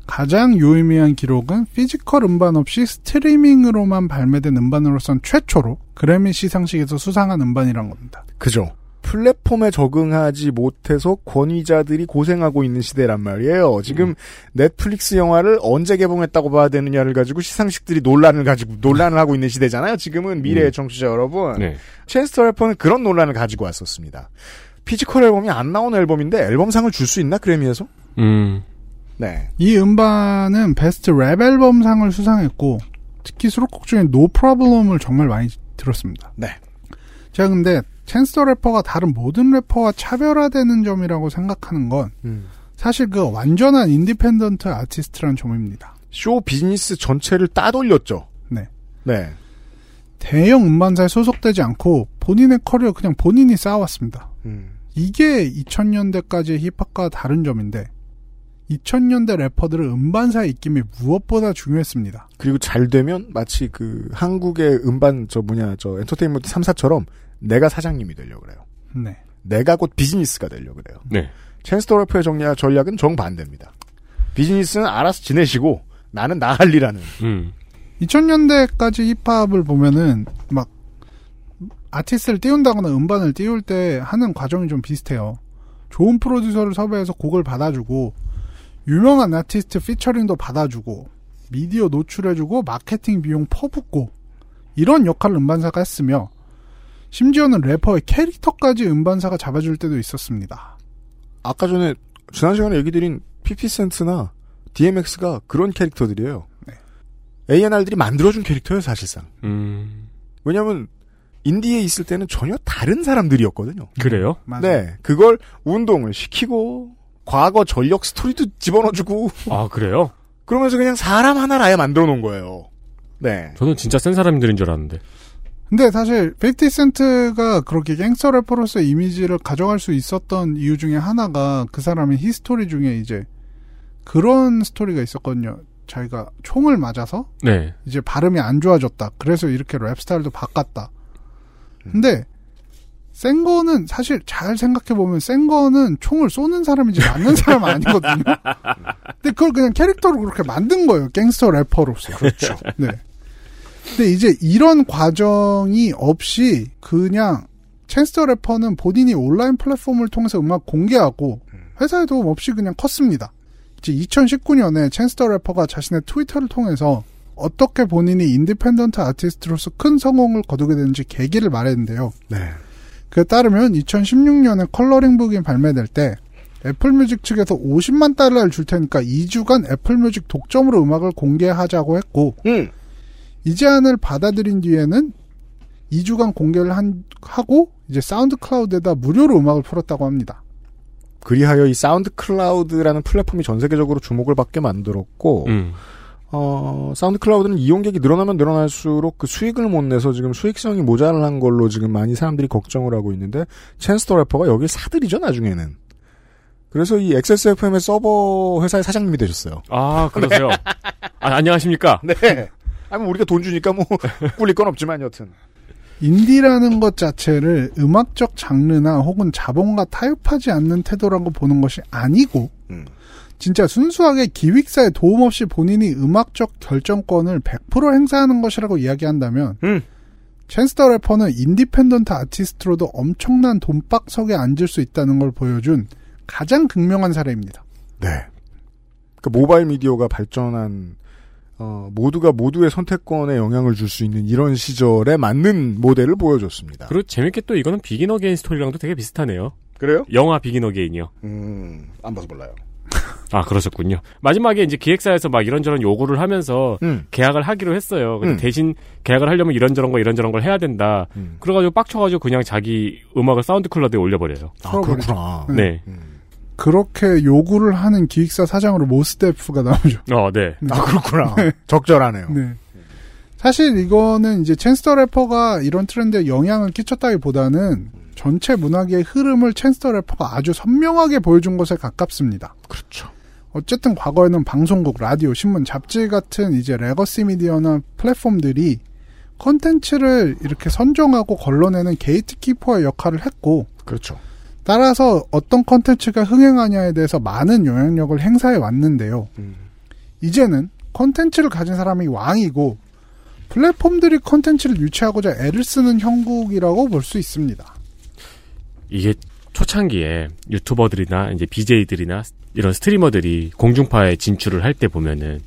가장 유의미한 기록은 physical 음반 없이 스트리밍으로만 발매된 음반으로선 최초로 그래미 시상식에서 수상한 음반이란 겁니다. 그죠. 플랫폼에 적응하지 못해서 권위자들이 고생하고 있는 시대란 말이에요. 지금 넷플릭스 영화를 언제 개봉했다고 봐야 되느냐를 가지고 시상식들이 논란을 가지고 논란을 하고 있는 시대잖아요. 지금은 미래의 음. 청취자 여러분. 네. 챈스 더 래퍼는 그런 논란을 가지고 왔었습니다. physical 앨범이 안 나온 앨범인데 앨범상을 줄 수 있나 그래미에서? 음. 네. 이 음반은 Best Rap Album상을 수상했고 특히 수록곡 중에 No Problem을 정말 많이 들었습니다. 네. 제가 근데 챈스 더 래퍼가 다른 모든 래퍼와 차별화되는 점이라고 생각하는 건 음. 사실 그 완전한 independent 아티스트라는 점입니다. 쇼 비즈니스 전체를 따돌렸죠. 네. 네. 대형 음반사에 소속되지 않고 본인의 커리어 그냥 본인이 쌓아왔습니다. 음. 이게 2000년대까지의 힙합과 다른 점인데 2000년대 래퍼들은 음반사의 입김이 무엇보다 중요했습니다. 그리고 잘 되면 마치 그 한국의 음반 저 뭐냐 저 엔터테인먼트 3사처럼 내가 사장님이 되려고 그래요. 네. 내가 곧 비즈니스가 되려고 그래요. 네. 챈스 더 래퍼의 정략, 전략은 정반대입니다. 비즈니스는 알아서 지내시고 나는 나 할 일하는. 음. 2000년대까지 힙합을 보면은 막 아티스트를 띄운다거나 음반을 띄울 때 하는 과정이 좀 비슷해요. 좋은 프로듀서를 섭외해서 곡을 받아주고 유명한 아티스트 피처링도 받아주고 미디어 노출해주고 마케팅 비용 퍼붓고 이런 역할을 음반사가 했으며 심지어는 래퍼의 캐릭터까지 음반사가 잡아줄 때도 있었습니다. 아까 전에 지난 시간에 얘기 드린 피프티 센트나 DMX가 그런 캐릭터들이에요. A&R들이 만들어준 캐릭터예요, 사실상. 음. 왜냐면 인디에 있을 때는 전혀 다른 사람들이었거든요. 그래요? 네, 그걸 운동을 시키고 과거 전력 스토리도 집어넣어주고. 아 그래요? 그러면서 그냥 사람 하나를 아예 만들어 놓은 거예요. 네. 저는 진짜 센 사람들인 줄 알았는데. 근데 사실 50센트가 그렇게 갱스터 래퍼로서의 이미지를 가져갈 수 있었던 이유 중에 하나가 그 사람의 히스토리 중에 이제 그런 스토리가 있었거든요. 자기가 총을 맞아서 네. 이제 발음이 안 좋아졌다. 그래서 이렇게 랩 스타일도 바꿨다. 근데 센 거는 사실 잘 생각해 보면 센 거는 총을 쏘는 사람이지 맞는 사람 은 아니거든요. 근데 그걸 그냥 캐릭터로 그렇게 만든 거예요. 갱스터 래퍼로서. 그렇죠. 네. 근데 이제 이런 과정이 없이 그냥 챈스터 래퍼는 본인이 온라인 플랫폼을 통해서 음악 공개하고 회사의 도움 없이 그냥 컸습니다. 이제 2019년에 챈스 더 래퍼가 자신의 트위터를 통해서 어떻게 본인이 independent 아티스트로서 큰 성공을 거두게 되는지 계기를 말했는데요. 네. 그에 따르면 2016년에 Coloring Book이 발매될 때 애플뮤직 측에서 50만 달러를 줄 테니까 2주간 애플뮤직 독점으로 음악을 공개하자고 했고 음. 이 제안을 받아들인 뒤에는 2주간 공개를 한, 하고 이제 사운드 클라우드에다 무료로 음악을 풀었다고 합니다. 그리하여 이 사운드 클라우드라는 플랫폼이 전 세계적으로 주목을 받게 만들었고, 음. 어, 사운드 클라우드는 이용객이 늘어나면 늘어날수록 그 수익을 못 내서 지금 수익성이 모자란 걸로 지금 많이 사람들이 걱정을 하고 있는데, 챈스 더 래퍼가 여길 사들이죠, 나중에는. 그래서 이 XSFM의 서버 회사의 사장님이 되셨어요. 아 그러세요? 아, 안녕하십니까? 네. 아니, 뭐 우리가 돈 주니까 뭐, 꿀릴 건 없지만 여튼. 인디라는 것 자체를 음악적 장르나 혹은 자본과 타협하지 않는 태도라고 보는 것이 아니고 음. 진짜 순수하게 기획사에 도움 없이 본인이 음악적 결정권을 100% 행사하는 것이라고 이야기한다면 음. 챈스 더 래퍼는 independent 아티스트로도 엄청난 돈방석에 앉을 수 있다는 걸 보여준 가장 극명한 사례입니다. 네. 그 모바일 미디어가 발전한 어, 모두가 모두의 선택권에 영향을 줄 수 있는 이런 시절에 맞는 모델을 보여줬습니다. 그리고 재밌게 또 이거는 비긴 어게인 스토리랑도 되게 비슷하네요. 그래요? 영화 비긴 어게인이요. 음, 안 봐서 몰라요. 아 그러셨군요. 마지막에 이제 기획사에서 막 이런저런 요구를 하면서 음. 계약을 하기로 했어요. 근데 음. 대신 계약을 하려면 이런저런 거 이런저런 걸 해야 된다. 음. 그래가지고 빡쳐가지고 그냥 자기 음악을 사운드 클라우드에 올려버려요. 아, 그렇구나. 네. 그렇게 요구를 하는 기획사 사장으로 모스데프가 나오죠. 어, 네. 아, 그렇구나. 적절하네요. 네. 사실 이거는 이제 챈스 더 래퍼가 이런 트렌드에 영향을 끼쳤다기보다는 전체 문화의 흐름을 챈스 더 래퍼가 아주 선명하게 보여준 것에 가깝습니다. 그렇죠. 어쨌든 과거에는 방송국, 라디오, 신문, 잡지 같은 이제 legacy 미디어나 플랫폼들이 컨텐츠를 이렇게 선정하고 걸러내는 gatekeeper의 역할을 했고 그렇죠. 따라서 어떤 컨텐츠가 흥행하냐에 대해서 많은 영향력을 행사해 왔는데요. 음. 이제는 컨텐츠를 가진 사람이 왕이고 플랫폼들이 컨텐츠를 유치하고자 애를 쓰는 형국이라고 볼 수 있습니다. 이게 초창기에 유튜버들이나 이제 BJ들이나 이런 streamer들이 공중파에 진출을 할 때 보면은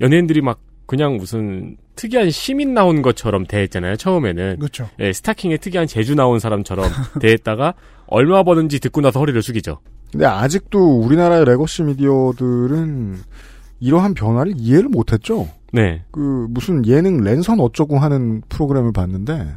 연예인들이 막 그냥 무슨 특이한 시민 나온 것처럼 대했잖아요. 처음에는 그렇죠. 예, 스타킹에 특이한 재주 나온 사람처럼 대했다가 얼마 버는지 듣고 나서 허리를 숙이죠. 근데 아직도 우리나라의 legacy 미디어들은 이러한 변화를 이해를 못했죠. 네. 그 무슨 예능 랜선 어쩌고 하는 프로그램을 봤는데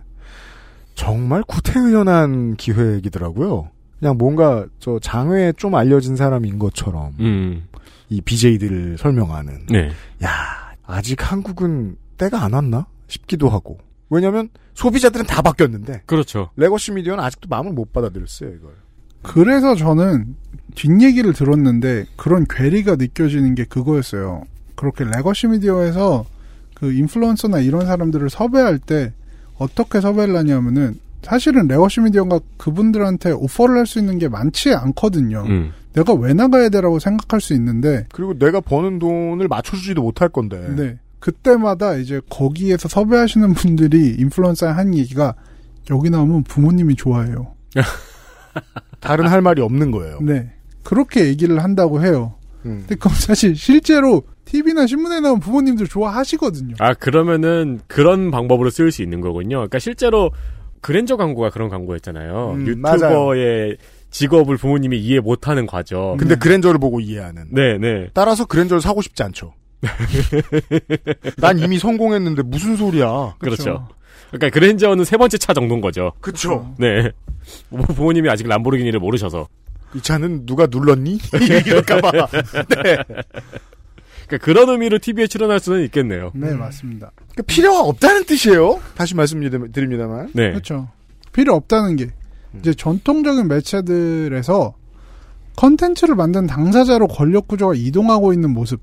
정말 구태의연한 기획이더라고요. 그냥 뭔가 저 장외에 좀 알려진 사람인 것처럼 음. 이 BJ들을 설명하는. 네. 야 아직 한국은 때가 안 왔나 싶기도 하고. 왜냐면 소비자들은 다 바뀌었는데 그렇죠. legacy 미디어는 아직도 마음을 못 받아들였어요 이걸. 그래서 저는 뒷얘기를 들었는데 그런 괴리가 느껴지는 게 그거였어요. 그렇게 legacy 미디어에서 그 인플루언서나 이런 사람들을 섭외할 때 어떻게 섭외를 하냐면은 사실은 legacy 미디어가 그분들한테 오퍼를 할 수 있는 게 많지 않거든요. 음. 내가 왜 나가야 되라고 생각할 수 있는데 그리고 내가 버는 돈을 맞춰주지도 못할 건데. 네. 그때마다 이제 거기에서 섭외하시는 분들이 인플루언서에 한 얘기가 여기 나오면 부모님이 좋아해요. 다른 할 말이 없는 거예요. 네. 그렇게 얘기를 한다고 해요. 음. 근데 그럼 사실 실제로 TV나 신문에 나온 부모님들 좋아하시거든요. 아 그러면은 그런 방법으로 쓰일 수 있는 거군요. 그러니까 실제로 그랜저 광고가 그런 광고였잖아요. 음, 유튜버의 직업을 부모님이 이해 못하는 과정. 근데 그랜저를 보고 이해하는. 네, 네. 따라서 그랜저를 사고 싶지 않죠. 난 이미 성공했는데 무슨 소리야. 그렇죠. 그러니까 그랜저는 세 번째 차 정도인 거죠. 그쵸. 네. 뭐 부모님이 아직 람보르기니를 모르셔서. 이 차는 누가 눌렀니? 이럴까봐. 네. 그러니까 그런 의미로 TV에 출연할 수는 있겠네요. 네, 맞습니다. 그러니까 필요가 없다는 뜻이에요. 다시 말씀드립니다만. 네. 그렇죠. 필요 없다는 게 이제 전통적인 매체들에서 컨텐츠를 만든 당사자로 권력 구조가 이동하고 있는 모습.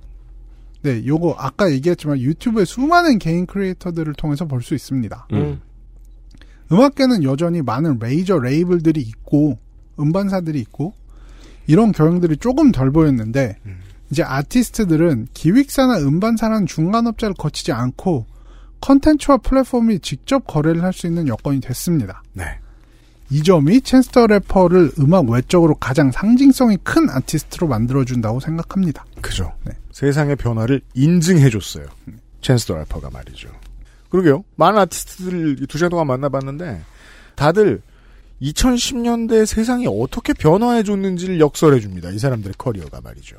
네, 요거 아까 얘기했지만 유튜브의 수많은 개인 크리에이터들을 통해서 볼 수 있습니다. 음. 음악계는 여전히 많은 메이저 레이블들이 있고 음반사들이 있고 이런 경향들이 조금 덜 보였는데 이제 아티스트들은 기획사나 음반사라는 중간업자를 거치지 않고 컨텐츠와 플랫폼이 직접 거래를 할 수 있는 여건이 됐습니다. 네. 이 점이 챈스 더 래퍼를 음악 외적으로 가장 상징성이 큰 아티스트로 만들어준다고 생각합니다. 그죠. 네. 세상의 변화를 인증해줬어요. 챈스 더 래퍼가 말이죠. 그러게요. 많은 아티스트들 두 시간 동안 만나봤는데 다들 2010년대 세상이 어떻게 변화해왔는지를 역설해줍니다. 이 사람들의 커리어가 말이죠.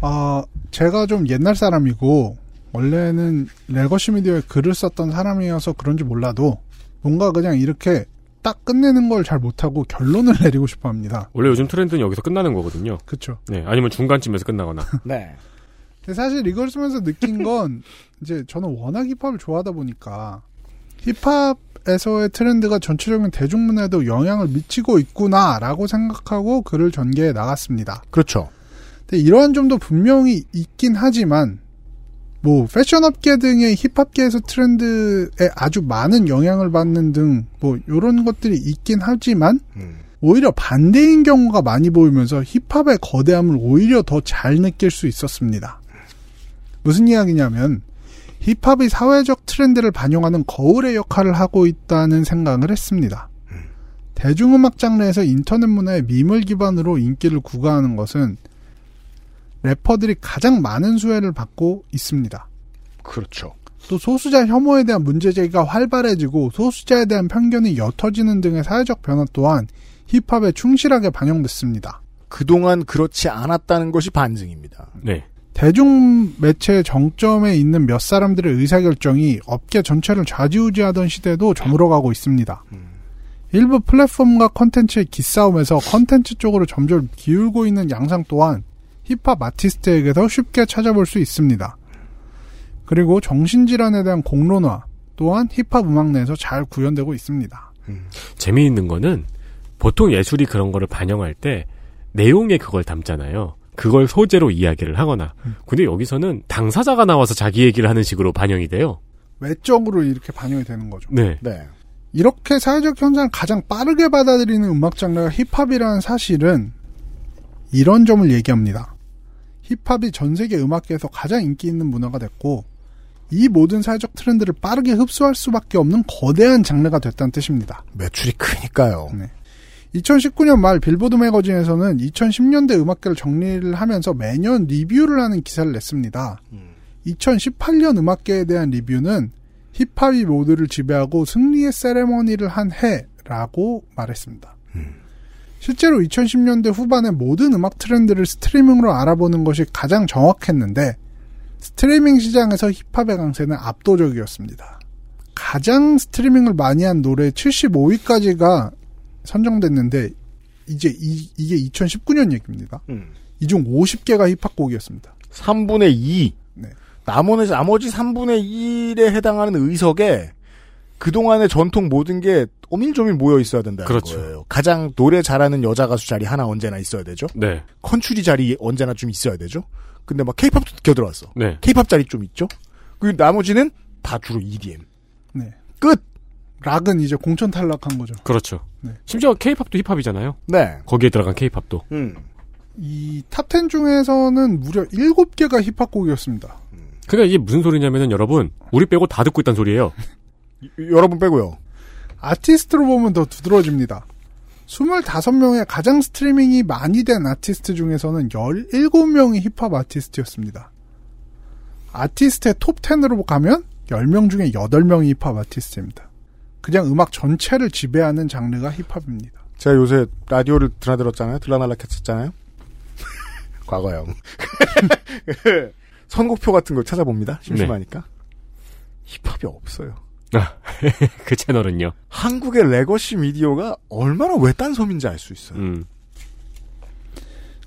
아, 제가 좀 옛날 사람이고, 원래는 legacy 미디어에 글을 썼던 사람이어서 그런지 몰라도, 뭔가 그냥 이렇게 딱 끝내는 걸 잘 못하고 결론을 내리고 싶어 합니다. 원래 요즘 트렌드는 여기서 끝나는 거거든요. 그쵸. 네. 아니면 중간쯤에서 끝나거나. 네. 근데 사실 이걸 쓰면서 느낀 건, 이제 저는 워낙 힙합을 좋아하다 보니까, 힙합에서의 트렌드가 전체적인 대중문화에도 영향을 미치고 있구나라고 생각하고 글을 전개해 나갔습니다. 그렇죠. 근데 이러한 점도 분명히 있긴 하지만 뭐 패션업계 등의 힙합계에서 트렌드에 아주 많은 영향을 받는 등 뭐 이런 것들이 있긴 하지만 오히려 반대인 경우가 많이 보이면서 힙합의 거대함을 오히려 더 잘 느낄 수 있었습니다. 무슨 이야기냐면 힙합이 사회적 트렌드를 반영하는 거울의 역할을 하고 있다는 생각을 했습니다. 대중음악 장르에서 인터넷 문화의 밈을 기반으로 인기를 구가하는 것은 래퍼들이 가장 많은 수혜를 받고 있습니다. 그렇죠. 또 소수자 혐오에 대한 문제 제기가 활발해지고 소수자에 대한 편견이 옅어지는 등의 사회적 변화 또한 힙합에 충실하게 반영됐습니다. 그동안 그렇지 않았다는 것이 반증입니다. 네. 대중 매체의 정점에 있는 몇 사람들의 의사결정이 업계 전체를 좌지우지하던 시대도 저물어가고 있습니다. 일부 플랫폼과 컨텐츠의 기싸움에서 컨텐츠 쪽으로 점점 기울고 있는 양상 또한 힙합 아티스트에게서 쉽게 찾아볼 수 있습니다. 그리고 정신질환에 대한 공론화 또한 힙합 음악 내에서 잘 구현되고 있습니다. 재미있는 거는 보통 예술이 그런 거를 반영할 때 내용에 그걸 담잖아요. 그걸 소재로 이야기를 하거나. 근데 여기서는 당사자가 나와서 자기 얘기를 하는 식으로 반영이 돼요. 외적으로 이렇게 반영이 되는 거죠. 네. 네. 이렇게 사회적 현상을 가장 빠르게 받아들이는 음악 장르가 힙합이라는 사실은 이런 점을 얘기합니다. 힙합이 전 세계 음악계에서 가장 인기 있는 문화가 됐고 이 모든 사회적 트렌드를 빠르게 흡수할 수밖에 없는 거대한 장르가 됐다는 뜻입니다. 매출이 크니까요. 네. 2019년 말 빌보드 매거진에서는 2010년대 음악계를 정리를 하면서 매년 리뷰를 하는 기사를 냈습니다. 2018년 음악계에 대한 리뷰는 힙합이 모두를 지배하고 승리의 세레머니를 한 해라고 말했습니다. 실제로 2010년대 후반의 모든 음악 트렌드를 스트리밍으로 알아보는 것이 가장 정확했는데 스트리밍 시장에서 힙합의 강세는 압도적이었습니다. 가장 스트리밍을 많이 한 노래 75위까지가 선정됐는데 이제 이, 이게 2019년 얘기입니다. 이중 50개가 힙합곡이었습니다. 3분의 2. 네. 나머지, 나머지 3분의 1에 해당하는 의석에 그동안의 전통 모든 게 오밀조밀 모여 있어야 된다는 그렇죠. 거예요. 가장 노래 잘하는 여자 가수 자리 하나 언제나 있어야 되죠. 네. 컨츄리 자리 언제나 좀 있어야 되죠. 근데 막 케이팝도 껴들어왔어. 네. 케이팝 자리 좀 있죠. 그리고 나머지는 다 주로 EDM. 네. 끝! 락은 이제 공천 탈락한 거죠. 그렇죠. 네. 심지어 케이팝도 힙합이잖아요. 네. 거기에 들어간 케이팝도. 음. 이 탑 10 중에서는 무려 7개가 힙합 곡이었습니다. 그러니까 이게 무슨 소리냐면은 여러분 우리 빼고 다 듣고 있단 소리예요. 여러분 빼고요. 아티스트로 보면 더 두드러집니다. 25명의 가장 스트리밍이 많이 된 아티스트 중에서는 17명이 힙합 아티스트였습니다. 아티스트의 톱 10으로 가면 10명 중에 8명이 힙합 아티스트입니다. 그냥 음악 전체를 지배하는 장르가 힙합입니다. 제가 요새 라디오를 드나들었잖아요. 들락날락 했었잖아요. 과거형. 선곡표 같은 걸 찾아봅니다. 심심하니까. 힙합이 없어요. 아, 그 채널은요. 한국의 legacy 미디어가 얼마나 외딴 섬인지 알 수 있어요. 음.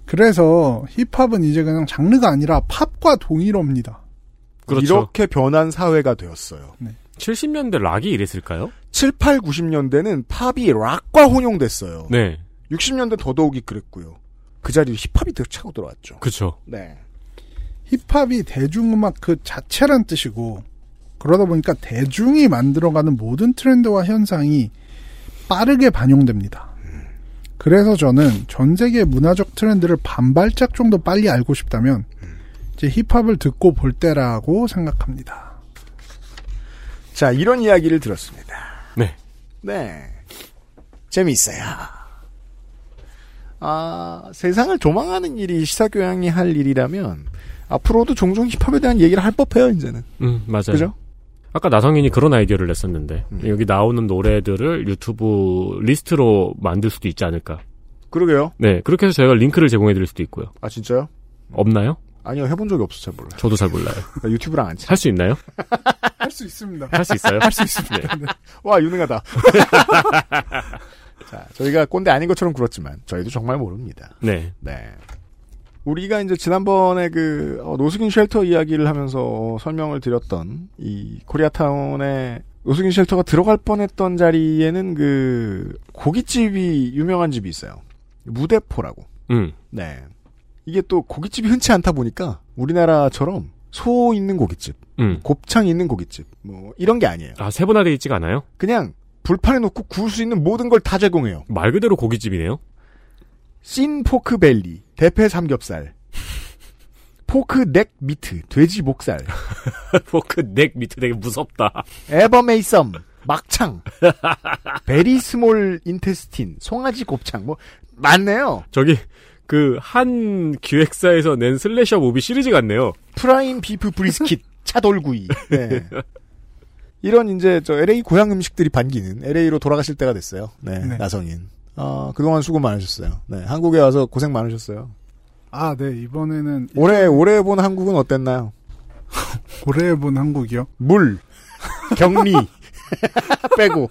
그래서 힙합은 이제 그냥 장르가 아니라 팝과 동일어입니다. 그렇죠. 이렇게 변한 사회가 되었어요. 70년대 락이 이랬을까요? 7, 8, 90년대는 팝이 락과 혼용됐어요. 네. 60년대 더더욱이 그랬고요. 그 자리에 힙합이 더 차고 들어왔죠. 그렇죠. 네. 힙합이 대중음악 그 자체란 뜻이고 그러다 보니까 대중이 만들어가는 모든 트렌드와 현상이 빠르게 반영됩니다. 그래서 저는 전 세계 문화적 트렌드를 반발짝 정도 빨리 알고 싶다면 이제 힙합을 듣고 볼 때라고 생각합니다. 자, 이런 이야기를 들었습니다. 네. 네. 재미있어요. 아, 세상을 조망하는 일이 시사교양이 할 일이라면 앞으로도 종종 힙합에 대한 얘기를 할 법해요, 이제는. 음, 맞아요. 그죠? 아까 나성인이 그런 아이디어를 냈었는데 여기 나오는 노래들을 유튜브 리스트로 만들 수도 있지 않을까. 그러게요. 네, 그렇게 해서 저희가 링크를 제공해드릴 수도 있고요. 아, 진짜요? 없나요? 아니요, 해본 적이 없어서 잘 몰라요. 저도 잘 몰라요. 나 유튜브랑 안 치. 할수 있나요? 할 수 있습니다. 할 수 있어요? 할 수 있습니다. 네. 와, 유능하다. 자, 저희가 꼰대 아닌 것처럼 굴었지만, 저희도 정말 모릅니다. 네. 네. 우리가 이제 지난번에 그, 어, 노숙인 shelter 이야기를 하면서 어, 설명을 드렸던, 이 코리아타운에 노숙인 shelter가 들어갈 뻔했던 자리에는 그, 고깃집이 유명한 집이 있어요. 무대포라고. 음. 네. 이게 또 고깃집이 흔치 않다 보니까, 우리나라처럼 소 있는 고깃집, 음. 곱창 있는 고깃집, 뭐, 이런 게 아니에요. 아, 세분화되어 있지가 않아요? 그냥, 불판에 놓고 구울 수 있는 모든 걸 다 제공해요. 말 그대로 고깃집이네요? thin pork belly, 대패 삼겹살, pork neck meat, 돼지 목살, pork neck meat 되게 무섭다. abomasum, 막창, veal small intestine, 송아지 곱창, 뭐, 많네요. 저기, 그, 한 기획사에서 낸 slasher movie 시리즈 같네요. prime beef brisket, 차돌구이. 네. 이런 이제 저 LA 고향 음식들이 반기는 LA로 돌아가실 때가 됐어요. 네, 네. 나성인. 어, 그동안 수고 많으셨어요. 네, 한국에 와서 고생 많으셨어요. 아, 네. 이번에는 올해 올해 본 한국은 어땠나요? 올해 본 한국이요? 물, 격리 빼고.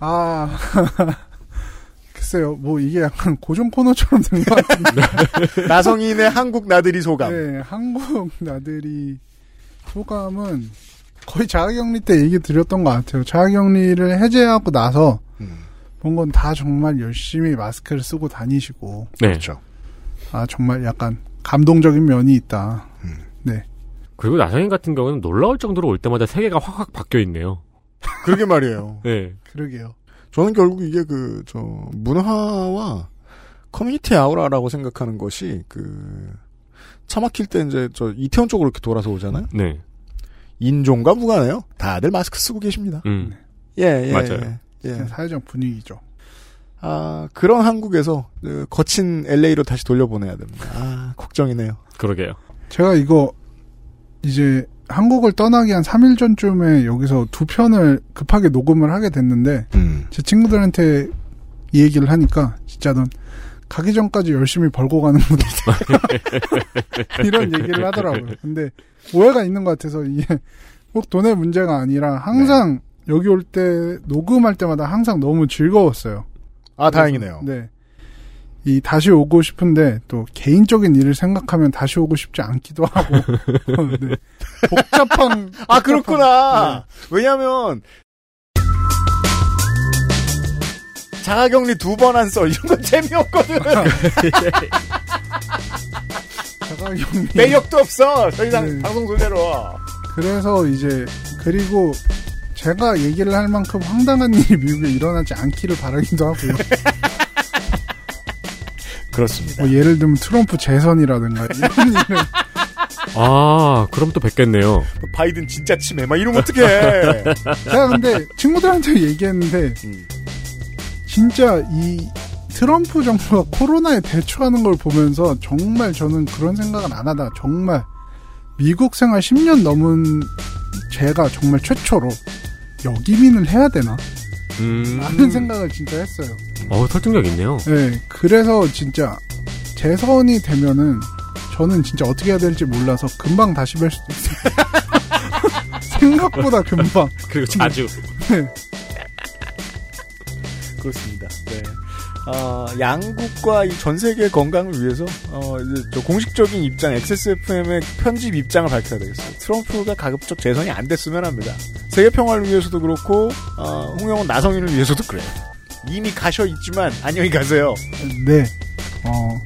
아, 글쎄요. 뭐 이게 약간 고정 코너처럼 된 것 같은데. 나성인의 한국 나들이 소감. 네, 한국 나들이 소감은 거의 자가격리 때 얘기 드렸던 것 같아요. 자가격리를 해제하고 나서 본 건 다 정말 열심히 마스크를 쓰고 다니시고. 네. 그렇죠. 아, 정말 약간 감동적인 면이 있다. 네. 그리고 나성인 같은 경우는 놀라울 정도로 올 때마다 세계가 확확 바뀌어 있네요. 그러게 말이에요. 네. 그러게요. 저는 결국 이게 그, 저, 문화와 커뮤니티 아우라라고 생각하는 것이 그, 차 막힐 때 이제 저 이태원 쪽으로 이렇게 돌아서 오잖아요? 네. 인종과 무관해요. 다들 마스크 쓰고 계십니다. 음. 예, 예. 맞아요. 예. 예. 사회적 분위기죠. 아, 그런 한국에서 그 거친 LA로 다시 돌려보내야 됩니다. 아, 걱정이네요. 그러게요. 제가 이거 이제 한국을 떠나기 한 3일 전쯤에 여기서 두 편을 급하게 녹음을 하게 됐는데 음. 제 친구들한테 이 얘기를 하니까 진짜 넌 가기 전까지 열심히 벌고 가는 분이다. 이런 얘기를 하더라고요. 근데 오해가 있는 것 같아서 이게 꼭 돈의 문제가 아니라 항상 여기 올 때 녹음할 때마다 항상 너무 즐거웠어요. 아, 다행이네요. 네. 이 다시 오고 싶은데 또 개인적인 일을 생각하면 다시 오고 싶지 않기도 하고 네. 복잡한 아, 복잡한- 그렇구나. 왜냐면, 자가격리 두 번 안 써. 이런 건 재미없거든. 자가격리 매력도 없어. 더 이상 네. 방송 소재로. 그래서 이제 그리고 제가 얘기를 할 만큼 황당한 일이 미국에 일어나지 않기를 바라기도 하고요. 그렇습니다. 뭐 예를 들면 트럼프 재선이라든가 이런 일을 아, 그럼 또 뵙겠네요. 바이든 진짜 치매 막 이러면 어떡해. 제가 근데 친구들한테 얘기했는데 진짜 이 트럼프 정부가 코로나에 대처하는 걸 보면서 정말 저는 그런 생각은 안 하다가 정말 미국 생활 10년 넘은 제가 정말 최초로 역이민을 해야 되나? 음. 라는 생각을 진짜 했어요. 어, 설득력 있네요. 네, 그래서 진짜 재선이 되면은 저는 진짜 어떻게 해야 될지 몰라서 금방 다시 뵐 수도 있어요. 생각보다 금방. 그리고 자주. 네. 그렇습니다. 네. 어, 양국과 이 전 세계 건강을 위해서 어, 이제 저 공식적인 입장 XSFM의 편집 입장을 밝혀야 되겠어요. 트럼프가 가급적 재선이 안 됐으면 합니다. 세계 평화를 위해서도 그렇고 어, 홍영원 나성인을 위해서도 그래요. 이미 가셔 있지만 안녕히 가세요. 네. 어,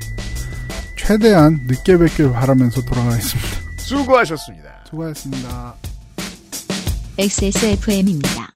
최대한 늦게 뵙길 바라면서 돌아가겠습니다. 수고하셨습니다. 수고하셨습니다. XSFM입니다.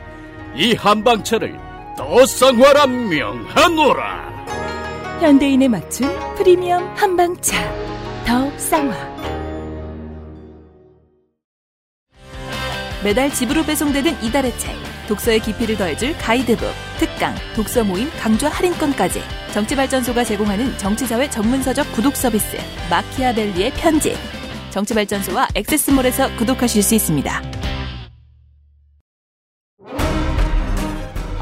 이 한방차를 더 쌍화라 명하노라. 현대인에 맞춘 프리미엄 한방차 더 쌍화 매달 집으로 배송되는 이달의 책 독서의 깊이를 더해줄 가이드북 특강 독서 모임 강좌 할인권까지 정치발전소가 제공하는 정치사회 전문서적 구독 서비스 마키아벨리의 편지 정치발전소와 액세스몰에서 구독하실 수 있습니다.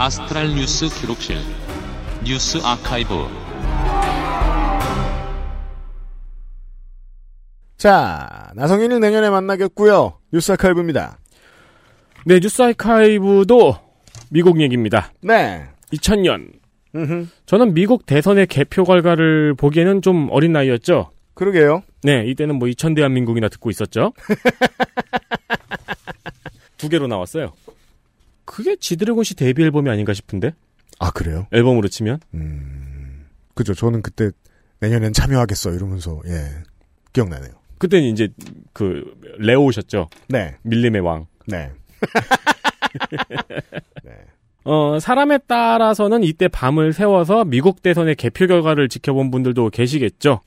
아스트랄 뉴스 기록실 뉴스 아카이브 자, 나성인을 내년에 만나겠고요. 뉴스 아카이브입니다. 네, 뉴스 아카이브도 미국 얘기입니다. 네. 2000년. 음흠. 저는 미국 대선의 개표 결과를 보기에는 좀 어린 나이였죠. 그러게요. 네, 이때는 뭐 2000 대한민국이나 듣고 있었죠. 두 개로 나왔어요. 그게 지드래곤 씨 데뷔 앨범이 아닌가 싶은데. 아, 그래요? 앨범으로 치면? 그죠. 저는 그때 내년엔 참여하겠어 이러면서 예 기억나네요. 그때는 이제 그 레오셨죠. 네. 밀림의 왕. 네. 어, 사람에 따라서는 이때 밤을 새워서 미국 대선의 개표 결과를 지켜본 분들도 계시겠죠.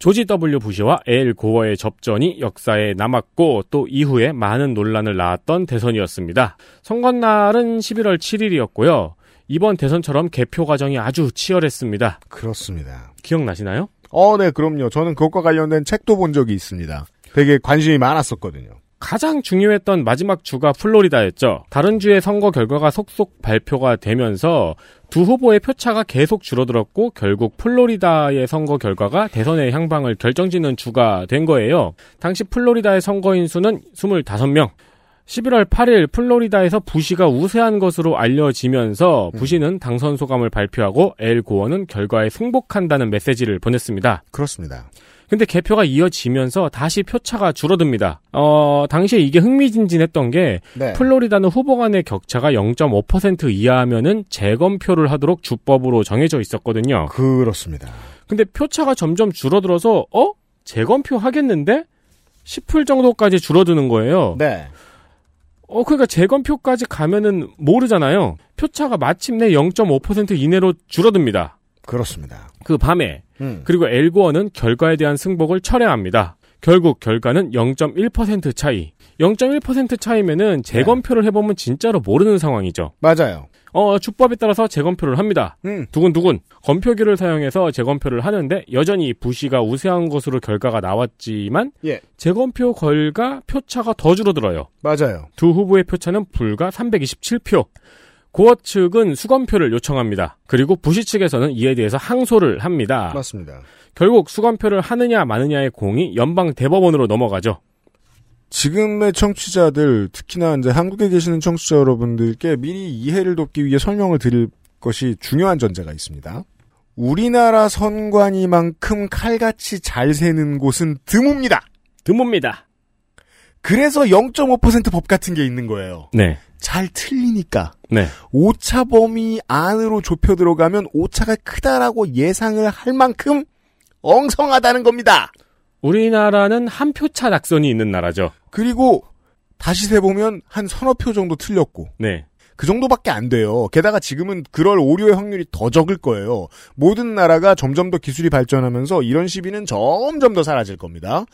조지 W. 부시와 엘 고어의 접전이 역사에 남았고 또 이후에 많은 논란을 낳았던 대선이었습니다. 선거날은 11월 7일이었고요. 이번 대선처럼 개표 과정이 아주 치열했습니다. 그렇습니다. 기억나시나요? 어, 네, 그럼요. 저는 그것과 관련된 책도 본 적이 있습니다. 되게 관심이 많았었거든요. 가장 중요했던 마지막 주가 플로리다였죠. 다른 주의 선거 결과가 속속 발표가 되면서 두 후보의 표차가 계속 줄어들었고 결국 플로리다의 선거 결과가 대선의 향방을 결정짓는 주가 된 거예요. 당시 플로리다의 선거인 수는 25명. 11월 8일 플로리다에서 부시가 우세한 것으로 알려지면서 부시는 당선 소감을 발표하고 엘 고어는 결과에 승복한다는 메시지를 보냈습니다. 그렇습니다. 근데 개표가 이어지면서 다시 표차가 줄어듭니다. 어, 당시에 이게 흥미진진했던 게 네. 플로리다는 후보 간의 격차가 0.5% 이하면은 재검표를 하도록 주법으로 정해져 있었거든요. 그렇습니다. 근데 표차가 점점 줄어들어서 어? 재검표 하겠는데? 싶을 정도까지 줄어드는 거예요. 네. 어, 그러니까 재검표까지 가면은 모르잖아요. 표차가 마침내 0.5% 이내로 줄어듭니다. 그렇습니다. 그 밤에 음. 그리고 엘고어는 결과에 대한 승복을 철회합니다. 결국 결과는 0.1% 차이. 0.1% 차이면은 재검표를 해보면 진짜로 모르는 상황이죠. 맞아요. 어, 주법에 따라서 재검표를 합니다. 음. 두근두근. 검표기를 사용해서 재검표를 하는데 여전히 부시가 우세한 것으로 결과가 나왔지만 예. 재검표 결과 표차가 더 줄어들어요. 맞아요. 두 후보의 표차는 불과 327표. 고어 측은 수검표를 요청합니다. 그리고 부시 측에서는 이에 대해서 항소를 합니다. 맞습니다. 결국 수검표를 하느냐 마느냐의 공이 연방 대법원으로 넘어가죠. 지금의 청취자들, 특히나 이제 한국에 계시는 청취자 여러분들께 미리 이해를 돕기 위해 설명을 드릴 것이 중요한 전제가 있습니다. 우리나라 선관위만큼 칼같이 잘 세는 곳은 드뭅니다. 드뭅니다. 그래서 0.5%법 같은 게 있는 거예요. 네. 잘 틀리니까. 네. 오차 범위 안으로 좁혀 들어가면 오차가 크다라고 예상을 할 만큼 엉성하다는 겁니다. 우리나라는 한 표차 낙선이 있는 나라죠. 그리고 다시 세보면 한 서너 표 정도 틀렸고. 네. 그 정도밖에 안 돼요. 게다가 지금은 그럴 오류의 확률이 더 적을 거예요. 모든 나라가 점점 더 기술이 발전하면서 이런 시비는 점점 더 사라질 겁니다.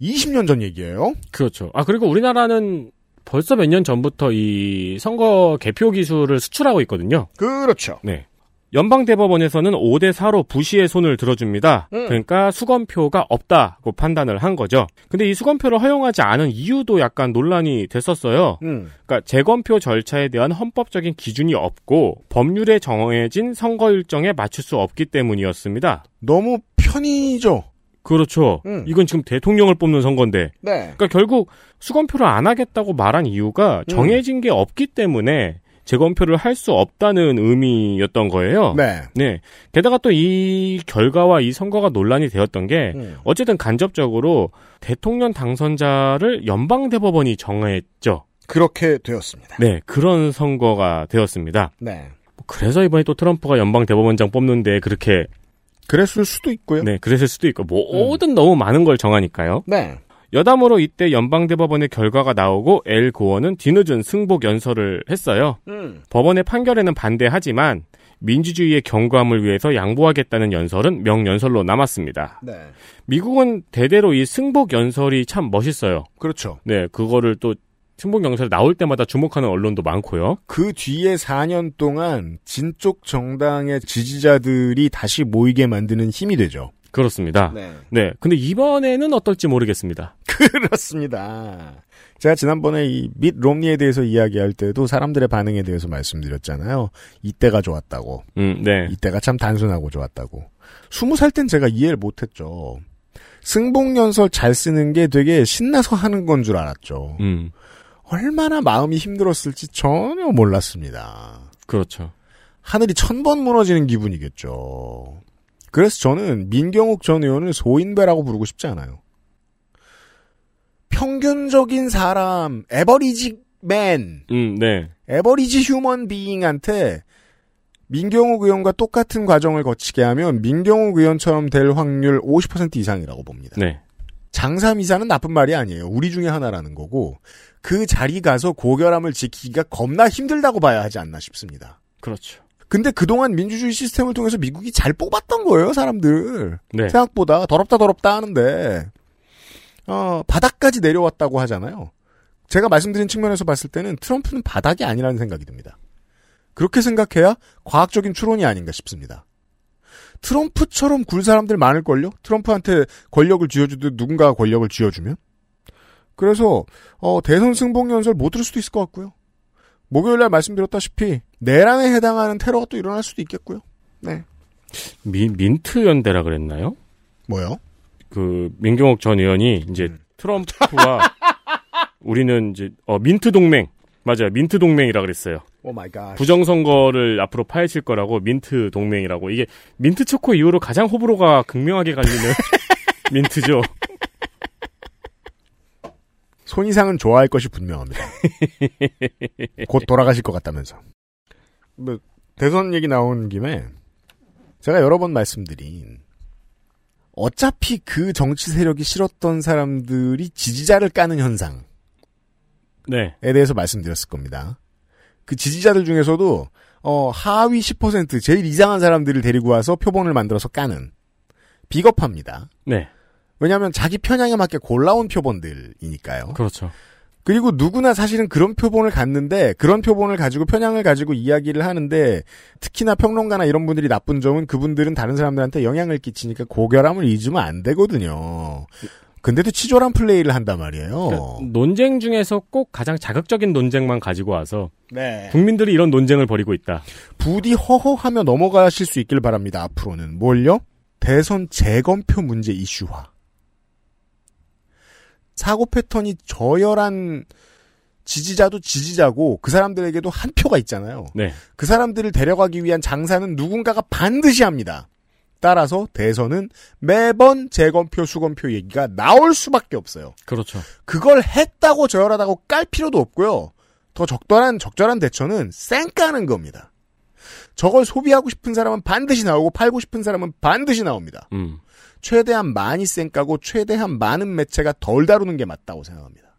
20년 전 얘기예요. 그렇죠. 아 그리고 우리나라는 벌써 몇 년 전부터 이 선거 개표 기술을 수출하고 있거든요. 그렇죠. 네. 연방대법원에서는 5대 4로 부시의 손을 들어줍니다. 음. 그러니까 수검표가 없다고 판단을 한 거죠. 근데 이 수검표를 허용하지 않은 이유도 약간 논란이 됐었어요. 음. 그러니까 재검표 절차에 대한 헌법적인 기준이 없고 법률에 정해진 선거 일정에 맞출 수 없기 때문이었습니다. 너무 편의죠. 그렇죠. 음. 이건 지금 대통령을 뽑는 선거인데. 네. 그러니까 결국 수검표를 안 하겠다고 말한 이유가 음. 정해진 게 없기 때문에 재검표를 할 수 없다는 의미였던 거예요. 네. 게다가 또 이 결과와 이 선거가 논란이 되었던 게 음. 어쨌든 간접적으로 대통령 당선자를 연방 대법원이 정했죠. 그렇게 되었습니다. 네, 그런 선거가 되었습니다. 네. 그래서 이번에 또 트럼프가 연방 대법원장 뽑는데 그렇게 그랬을 수도 있고요. 네, 그랬을 수도 있고 모든 너무 많은 걸 정하니까요. 네. 여담으로 이때 연방대법원의 결과가 나오고 엘 고원은 뒤늦은 승복 연설을 했어요. 음. 법원의 판결에는 반대하지만 민주주의의 경고함을 위해서 양보하겠다는 연설은 명연설로 남았습니다. 네. 미국은 대대로 이 승복 연설이 참 멋있어요. 그렇죠. 네, 그거를 또 승복 연설이 나올 때마다 주목하는 언론도 많고요. 그 뒤에 4년 동안 진쪽 정당의 지지자들이 다시 모이게 만드는 힘이 되죠. 그렇습니다. 네. 근데 이번에는 어떨지 모르겠습니다. 그렇습니다. 제가 지난번에 이 밋 롬니에 대해서 이야기할 때도 사람들의 반응에 대해서 말씀드렸잖아요. 이때가 좋았다고. 음, 네. 이때가 참 단순하고 좋았다고. 스무 살 땐 제가 이해를 못했죠. 승복연설 잘 쓰는 게 되게 신나서 하는 건 줄 알았죠. 음, 얼마나 마음이 힘들었을지 전혀 몰랐습니다. 그렇죠. 하늘이 천 번 무너지는 기분이겠죠. 그래서 저는 민경욱 전 의원을 소인배라고 부르고 싶지 않아요. 평균적인 사람, 에버리지 맨, 음, 네. 에버리지 휴먼 비잉한테 민경욱 의원과 똑같은 과정을 거치게 하면 민경욱 의원처럼 될 확률 50% 이상이라고 봅니다. 네. 장삼이사는 나쁜 말이 아니에요. 우리 중에 하나라는 거고 그 자리 가서 고결함을 지키기가 겁나 힘들다고 봐야 하지 않나 싶습니다. 그렇죠. 근데 그동안 민주주의 시스템을 통해서 미국이 잘 뽑았던 거예요, 사람들. 네. 생각보다 더럽다 더럽다 하는데 어, 바닥까지 내려왔다고 하잖아요. 제가 말씀드린 측면에서 봤을 때는 트럼프는 바닥이 아니라는 생각이 듭니다. 그렇게 생각해야 과학적인 추론이 아닌가 싶습니다. 트럼프처럼 굴 사람들 많을걸요? 트럼프한테 권력을 쥐어주듯 누군가가 권력을 쥐어주면? 그래서, 어, 대선 승복 연설 못 들을 수도 있을 것 같고요. 목요일 날 말씀드렸다시피, 내란에 해당하는 테러가 또 일어날 수도 있겠고요. 네. 미, 민트 연대라 그랬나요? 뭐요? 그 민경욱 전 의원이 이제 음. 트럼프와 우리는 이제 어 민트 동맹 맞아요 민트 동맹이라 그랬어요. Oh my God. 부정선거를 앞으로 파헤칠 거라고 민트 동맹이라고 이게 민트 초코 이후로 가장 호불호가 극명하게 갈리는 민트죠. 손이상은 좋아할 것이 분명합니다. 곧 돌아가실 것 같다면서. 뭐, 대선 얘기 나온 김에, 제가 여러 번 말씀드린, 어차피 그 정치 세력이 싫었던 사람들이 지지자를 까는 현상에 네. 대해서 말씀드렸을 겁니다. 그 지지자들 중에서도, 어, 하위 10% 제일 이상한 사람들을 데리고 와서 표본을 만들어서 까는, 비겁합니다. 네. 왜냐하면 자기 편향에 맞게 골라온 표본들이니까요. 그렇죠. 그리고 누구나 사실은 그런 표본을 갖는데 그런 표본을 가지고 편향을 가지고 이야기를 하는데 특히나 평론가나 이런 분들이 나쁜 점은 그분들은 다른 사람들한테 영향을 끼치니까 고결함을 잊으면 안 되거든요. 근데도 치졸한 플레이를 한단 말이에요. 그러니까 논쟁 중에서 꼭 가장 자극적인 논쟁만 가지고 와서 네. 국민들이 이런 논쟁을 벌이고 있다. 부디 허허하며 넘어가실 수 있길 바랍니다. 앞으로는 뭘요? 대선 재검표 문제 이슈화. 사고 패턴이 저열한 지지자도 지지자고 그 사람들에게도 한 표가 있잖아요. 네. 그 사람들을 데려가기 위한 장사는 누군가가 반드시 합니다. 따라서 대선은 매번 재검표, 수검표 얘기가 나올 수밖에 없어요. 그렇죠. 그걸 했다고 저열하다고 깔 필요도 없고요. 더 적절한 적절한 대처는 쌩까는 겁니다. 저걸 소비하고 싶은 사람은 반드시 나오고 팔고 싶은 사람은 반드시 나옵니다. 음. 최대한 많이 쌩까고 최대한 많은 매체가 덜 다루는 게 맞다고 생각합니다.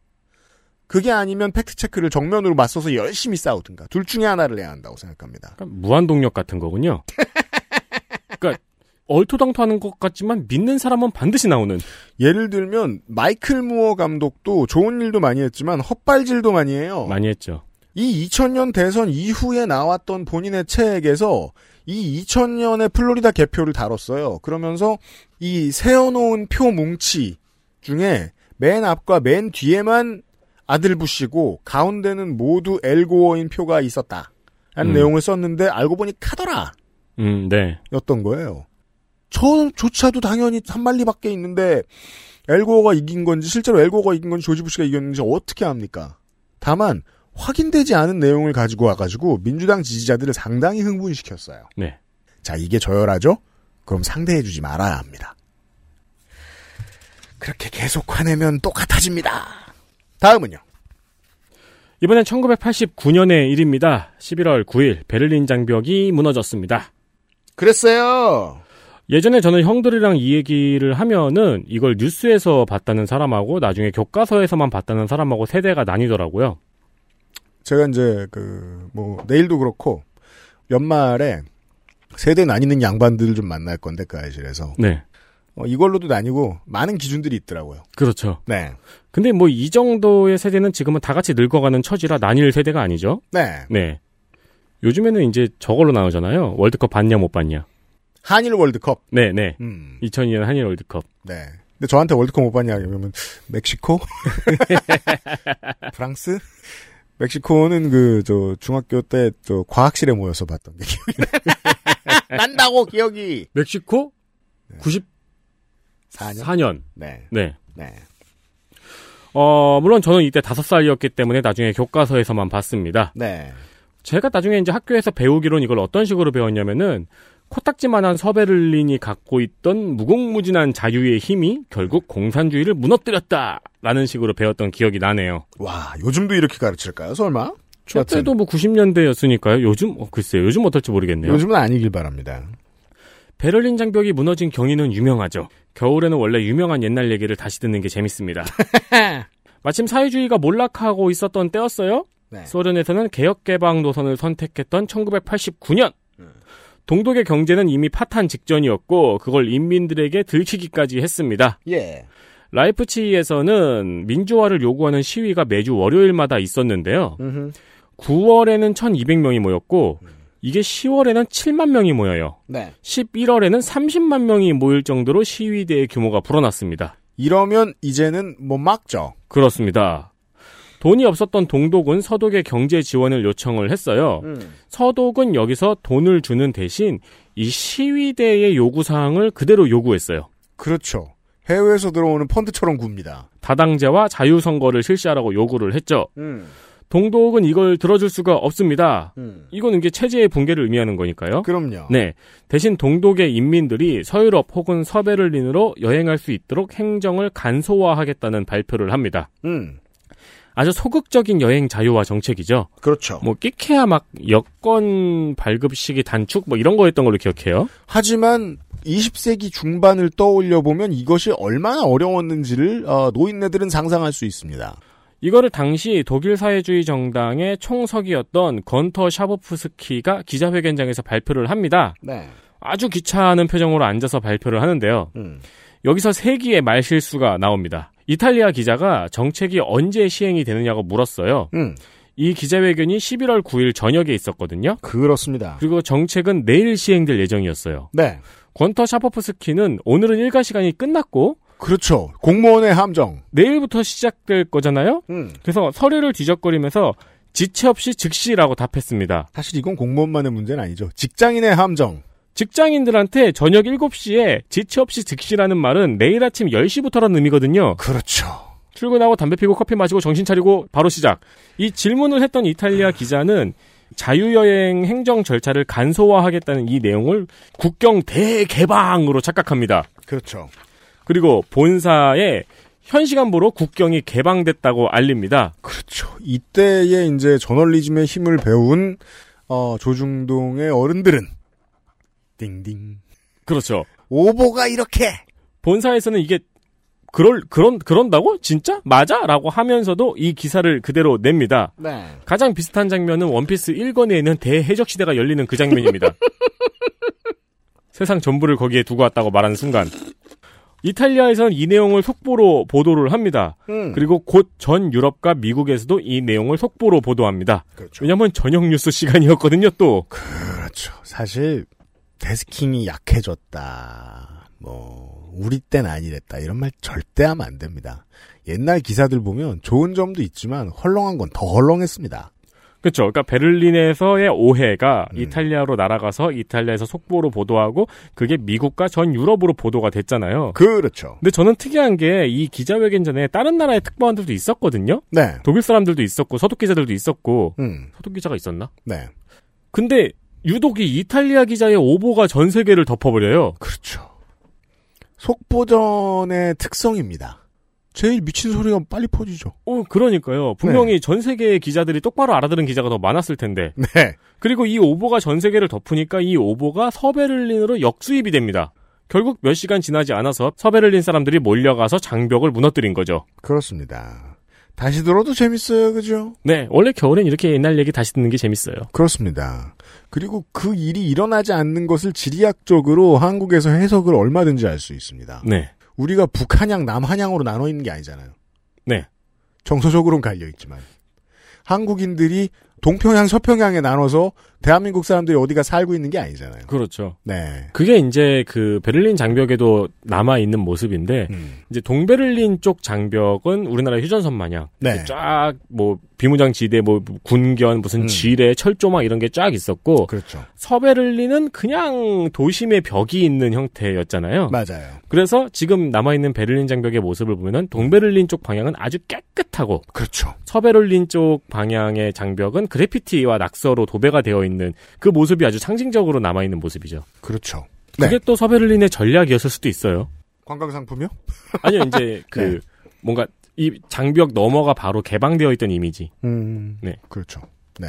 그게 아니면 팩트 체크를 정면으로 맞서서 열심히 싸우든가 둘 중에 하나를 해야 한다고 생각합니다. 그러니까 무한동력 같은 거군요. 그러니까 얼토당토하는 것 같지만 믿는 사람은 반드시 나오는. 예를 들면 마이클 무어 감독도 좋은 일도 많이 했지만 헛발질도 많이 해요. 많이 했죠. 이 2000년 대선 이후에 나왔던 본인의 책에서 이 2000년의 플로리다 개표를 다뤘어요. 그러면서 이 세어놓은 표 뭉치 중에 맨 앞과 맨 뒤에만 아들 부시고 가운데는 모두 엘고어인 표가 있었다. 라는 음. 내용을 썼는데 알고 보니 카더라. 음, 네. 였던 거예요. 저조차도 당연히 한 말리밖에 있는데 엘고어가 이긴 건지 실제로 엘고어가 이긴 건지 조지 부시가 이겼는지 어떻게 합니까? 다만 확인되지 않은 내용을 가지고 와가지고 민주당 지지자들을 상당히 흥분시켰어요. 네. 자 이게 저열하죠? 그럼 상대해주지 말아야 합니다. 그렇게 계속 화내면 똑같아집니다. 다음은요. 이번엔 1989년의 일입니다. 11월 9일 베를린 장벽이 무너졌습니다. 그랬어요. 예전에 저는 형들이랑 이 얘기를 하면은 이걸 뉴스에서 봤다는 사람하고 나중에 교과서에서만 봤다는 사람하고 세대가 나뉘더라고요. 제가 이제 그 뭐 내일도 그렇고 연말에 세대 나뉘는 양반들을 좀 만날 건데 그 아실에서 네. 어, 이걸로도 나뉘고 많은 기준들이 있더라고요. 그렇죠. 네. 근데 뭐 이 정도의 세대는 지금은 다 같이 늙어가는 처지라 나뉠 세대가 아니죠. 네. 네. 요즘에는 이제 저걸로 나오잖아요. 월드컵 봤냐 못 봤냐. 한일 월드컵. 네, 네. 음. 2002년 한일 월드컵. 네. 근데 저한테 월드컵 못 봤냐 그러면 멕시코? 프랑스? 멕시코는 그 저 중학교 때 저 과학실에 모여서 봤던 게 기억이 나. 난다고 기억이. 멕시코? 94년. 4년. 네. 네. 네. 어, 물론 저는 이때 다섯 살이었기 때문에 나중에 교과서에서만 봤습니다. 네. 제가 나중에 이제 학교에서 배우기로는 이걸 어떤 식으로 배웠냐면은 코딱지만한 서베를린이 갖고 있던 무궁무진한 자유의 힘이 결국 공산주의를 무너뜨렸다라는 식으로 배웠던 기억이 나네요. 와, 요즘도 이렇게 가르칠까요, 설마? 저 때도 뭐 90년대였으니까요. 요즘 어, 글쎄요. 요즘 어떨지 모르겠네요. 요즘은 아니길 바랍니다. 베를린 장벽이 무너진 경위는 유명하죠. 겨울에는 원래 유명한 옛날 얘기를 다시 듣는 게 재밌습니다. 마침 사회주의가 몰락하고 있었던 때였어요. 네. 소련에서는 개혁개방 노선을 선택했던 1989년. 동독의 경제는 이미 파탄 직전이었고 그걸 인민들에게 들키기까지 했습니다. 예. 라이프치히에서는 민주화를 요구하는 시위가 매주 월요일마다 있었는데요. 9월에는 1200명이 모였고 이게 10월에는 7만 명이 모여요. 네. 11월에는 30만 명이 모일 정도로 시위대의 규모가 불어났습니다. 이러면 이제는 못 막죠. 그렇습니다. 돈이 없었던 동독은 서독의 경제 지원을 요청을 했어요. 음. 서독은 여기서 돈을 주는 대신 이 시위대의 요구 사항을 그대로 요구했어요. 그렇죠. 해외에서 들어오는 펀드처럼 굽니다. 다당제와 자유선거를 실시하라고 요구를 했죠. 음. 동독은 이걸 들어줄 수가 없습니다. 음. 이건 이게 체제의 붕괴를 의미하는 거니까요. 그럼요. 네. 대신 동독의 인민들이 서유럽 혹은 서베를린으로 여행할 수 있도록 행정을 간소화하겠다는 발표를 합니다. 음. 아주 소극적인 여행 자유화 정책이죠. 그렇죠. 뭐 끼케야 막 여권 발급 시기 단축 뭐 이런 거였던 걸로 기억해요. 하지만 20세기 중반을 떠올려 보면 이것이 얼마나 어려웠는지를 어, 노인네들은 상상할 수 있습니다. 이거를 당시 독일 사회주의 정당의 총석이었던 건터 샤보프스키가 기자회견장에서 발표를 합니다. 네. 아주 귀찮은 표정으로 앉아서 발표를 하는데요. 음. 여기서 세기의 말실수가 나옵니다. 이탈리아 기자가 정책이 언제 시행이 되느냐고 물었어요. 음. 이 기자회견이 11월 9일 저녁에 있었거든요. 그렇습니다. 그리고 정책은 내일 시행될 예정이었어요. 네. 권터 샤퍼프스키는 오늘은 일과 시간이 끝났고 그렇죠. 공무원의 함정. 내일부터 시작될 거잖아요. 음. 그래서 서류를 뒤적거리면서 지체 없이 즉시라고 답했습니다. 사실 이건 공무원만의 문제는 아니죠. 직장인의 함정. 직장인들한테 저녁 7시에 지체 없이 즉시라는 말은 내일 아침 10시부터라는 의미거든요. 그렇죠. 출근하고 담배 피고 커피 마시고 정신 차리고 바로 시작. 이 질문을 했던 이탈리아 기자는 자유여행 행정 절차를 간소화하겠다는 이 내용을 국경 대개방으로 착각합니다. 그렇죠. 그리고 본사에 현 시간부로 국경이 개방됐다고 알립니다. 그렇죠. 이때에 이제 저널리즘의 힘을 배운 어, 조중동의 어른들은 띵띵. 그렇죠. 오보가 이렇게 본사에서는 이게 그럴 그런 그런다고 진짜 맞아라고 하면서도 이 기사를 그대로 냅니다. 네. 가장 비슷한 장면은 원피스 1권에 있는 대해적 시대가 열리는 그 장면입니다. 세상 전부를 거기에 두고 왔다고 말하는 순간 이탈리아에서는 이 내용을 속보로 보도를 합니다. 음. 그리고 곧 전 유럽과 미국에서도 이 내용을 속보로 보도합니다. 그렇죠. 왜냐하면 저녁 뉴스 시간이었거든요. 또 그렇죠. 사실 데스킹이 약해졌다. 뭐 우리 땐 아니랬다. 이런 말 절대 하면 안 됩니다. 옛날 기사들 보면 좋은 점도 있지만 헐렁한 건 더 헐렁했습니다. 그렇죠. 그러니까 베를린에서의 오해가 음. 이탈리아로 날아가서 이탈리아에서 속보로 보도하고 그게 미국과 전 유럽으로 보도가 됐잖아요. 그렇죠. 근데 저는 특이한 게 이 기자회견 전에 다른 나라의 특파원들도 있었거든요. 네. 독일 사람들도 있었고 서독 기자들도 있었고 음. 서독 기자가 있었나? 네. 근데 유독 이 이탈리아 기자의 오보가 전 세계를 덮어버려요. 그렇죠. 속보전의 특성입니다. 제일 미친 소리가 빨리 퍼지죠. 어, 그러니까요. 분명히 전 세계의 기자들이 똑바로 알아들은 기자가 더 많았을 텐데. 네. 그리고 이 오보가 전 세계를 덮으니까 이 오보가 서베를린으로 역수입이 됩니다. 결국 몇 시간 지나지 않아서 서베를린 사람들이 몰려가서 장벽을 무너뜨린 거죠. 그렇습니다. 다시 들어도 재밌어요, 그죠? 네, 원래 겨울엔 이렇게 옛날 얘기 다시 듣는 게 재밌어요. 그렇습니다. 그리고 그 일이 일어나지 않는 것을 지리학적으로 한국에서 해석을 얼마든지 할수 있습니다. 네. 우리가 북한양, 남한양으로 나눠 있는 게 아니잖아요. 네. 정서적으로는 갈려 있지만 한국인들이 동평양, 서평양에 나눠서 대한민국 사람들이 어디가 살고 있는 게 아니잖아요. 그렇죠. 네. 그게 이제 그 베를린 장벽에도 남아 있는 모습인데 음. 이제 동베를린 쪽 장벽은 우리나라 휴전선 마냥 네. 쫙뭐 비무장 지대 뭐 군견 무슨 지뢰 철조망 이런 게 쫙 있었고 음. 그렇죠. 서베를린은 그냥 도심의 벽이 있는 형태였잖아요. 맞아요. 그래서 지금 남아 있는 베를린 장벽의 모습을 보면은 동베를린 쪽 방향은 아주 깨끗하고 그렇죠. 서베를린 쪽 방향의 장벽은 그래피티와 낙서로 도배가 되어 있는 그 모습이 아주 상징적으로 남아 있는 모습이죠. 그렇죠. 그게 또 서베를린의 전략이었을 수도 있어요. 관광 상품이요? 아니요, 이제 그 네. 뭔가 이 장벽 너머가 바로 개방되어 있던 이미지. 음. 네. 그렇죠. 네.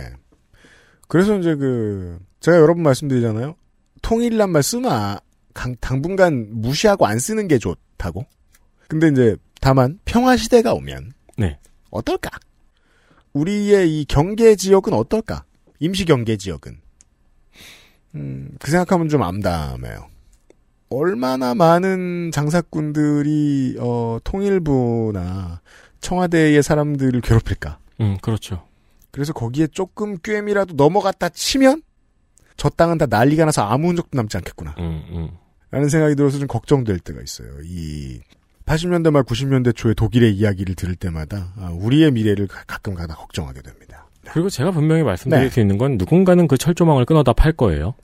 그래서 이제 그 제가 여러 번 말씀드리잖아요. 통일이란 말 쓰나 강- 당분간 무시하고 안 쓰는 게 좋다고. 근데 이제 다만 평화 시대가 오면 네. 어떨까? 우리의 이 경계 지역은 어떨까? 임시 경계 지역은 음, 그 생각하면 좀 암담해요. 얼마나 많은 장사꾼들이 어, 통일부나 청와대의 사람들을 괴롭힐까? 음, 그렇죠. 그래서 거기에 조금 꿰미라도 넘어갔다 치면 저 땅은 다 난리가 나서 아무 흔적도 남지 않겠구나. 음, 음. 라는 생각이 들어서 좀 걱정될 때가 있어요. 이 80년대 말 90년대 초에 독일의 이야기를 들을 때마다 아, 우리의 미래를 가- 가끔 가다 걱정하게 됩니다. 그리고 제가 분명히 말씀드릴 네. 수 있는 건 누군가는 그 철조망을 끊어다 팔 거예요.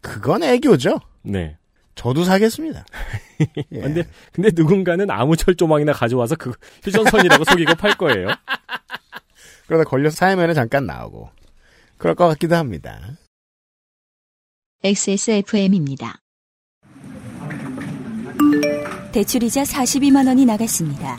그건 애교죠. 네. 저도 사겠습니다. 예. 근데 근데 누군가는 아무 철조망이나 가져와서 그 휴전선이라고 속이고 팔 거예요. 그러다 걸려서 사회면에 잠깐 나오고 그럴 것 같기도 합니다. XSFM입니다. 대출이자 42만 원이 나갔습니다.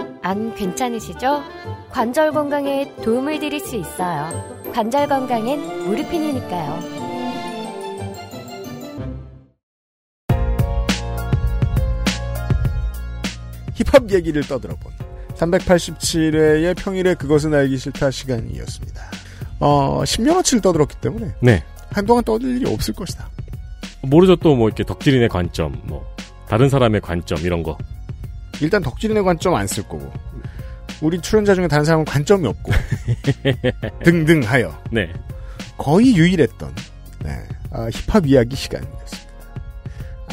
안 괜찮으시죠? 관절 건강에 도움을 드릴 수 있어요. 관절 건강엔 무르핀이니까요. 힙합 얘기를 떠들어본 387회의 평일에 그것은 알기 싫다 시간이었습니다. 어, 10년어치를 떠들었기 때문에 네. 한동안 떠들 일이 없을 것이다. 모르죠 또 뭐 이렇게 덕질인의 관점, 뭐 다른 사람의 관점 이런 거. 일단 덕질인의 관점 안 쓸 거고 우리 출연자 중에 다른 사람은 관점이 없고 등등하여 네. 거의 유일했던 네, 아, 힙합 이야기 시간이었습니다.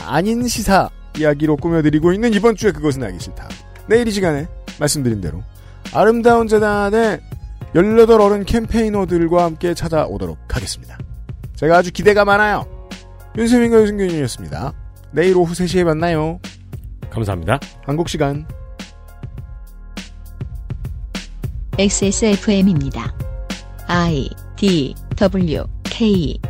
아닌 시사 이야기로 꾸며드리고 있는 이번 주에 그것은 알기 싫다. 내일 이 시간에 말씀드린 대로 아름다운 재단의 18 어른 캠페이너들과 함께 찾아오도록 하겠습니다. 제가 아주 기대가 많아요. 윤세민과 유승균이었습니다. 내일 오후 3시에 만나요. 감사합니다. 한국 시간 XSFM입니다. I D W K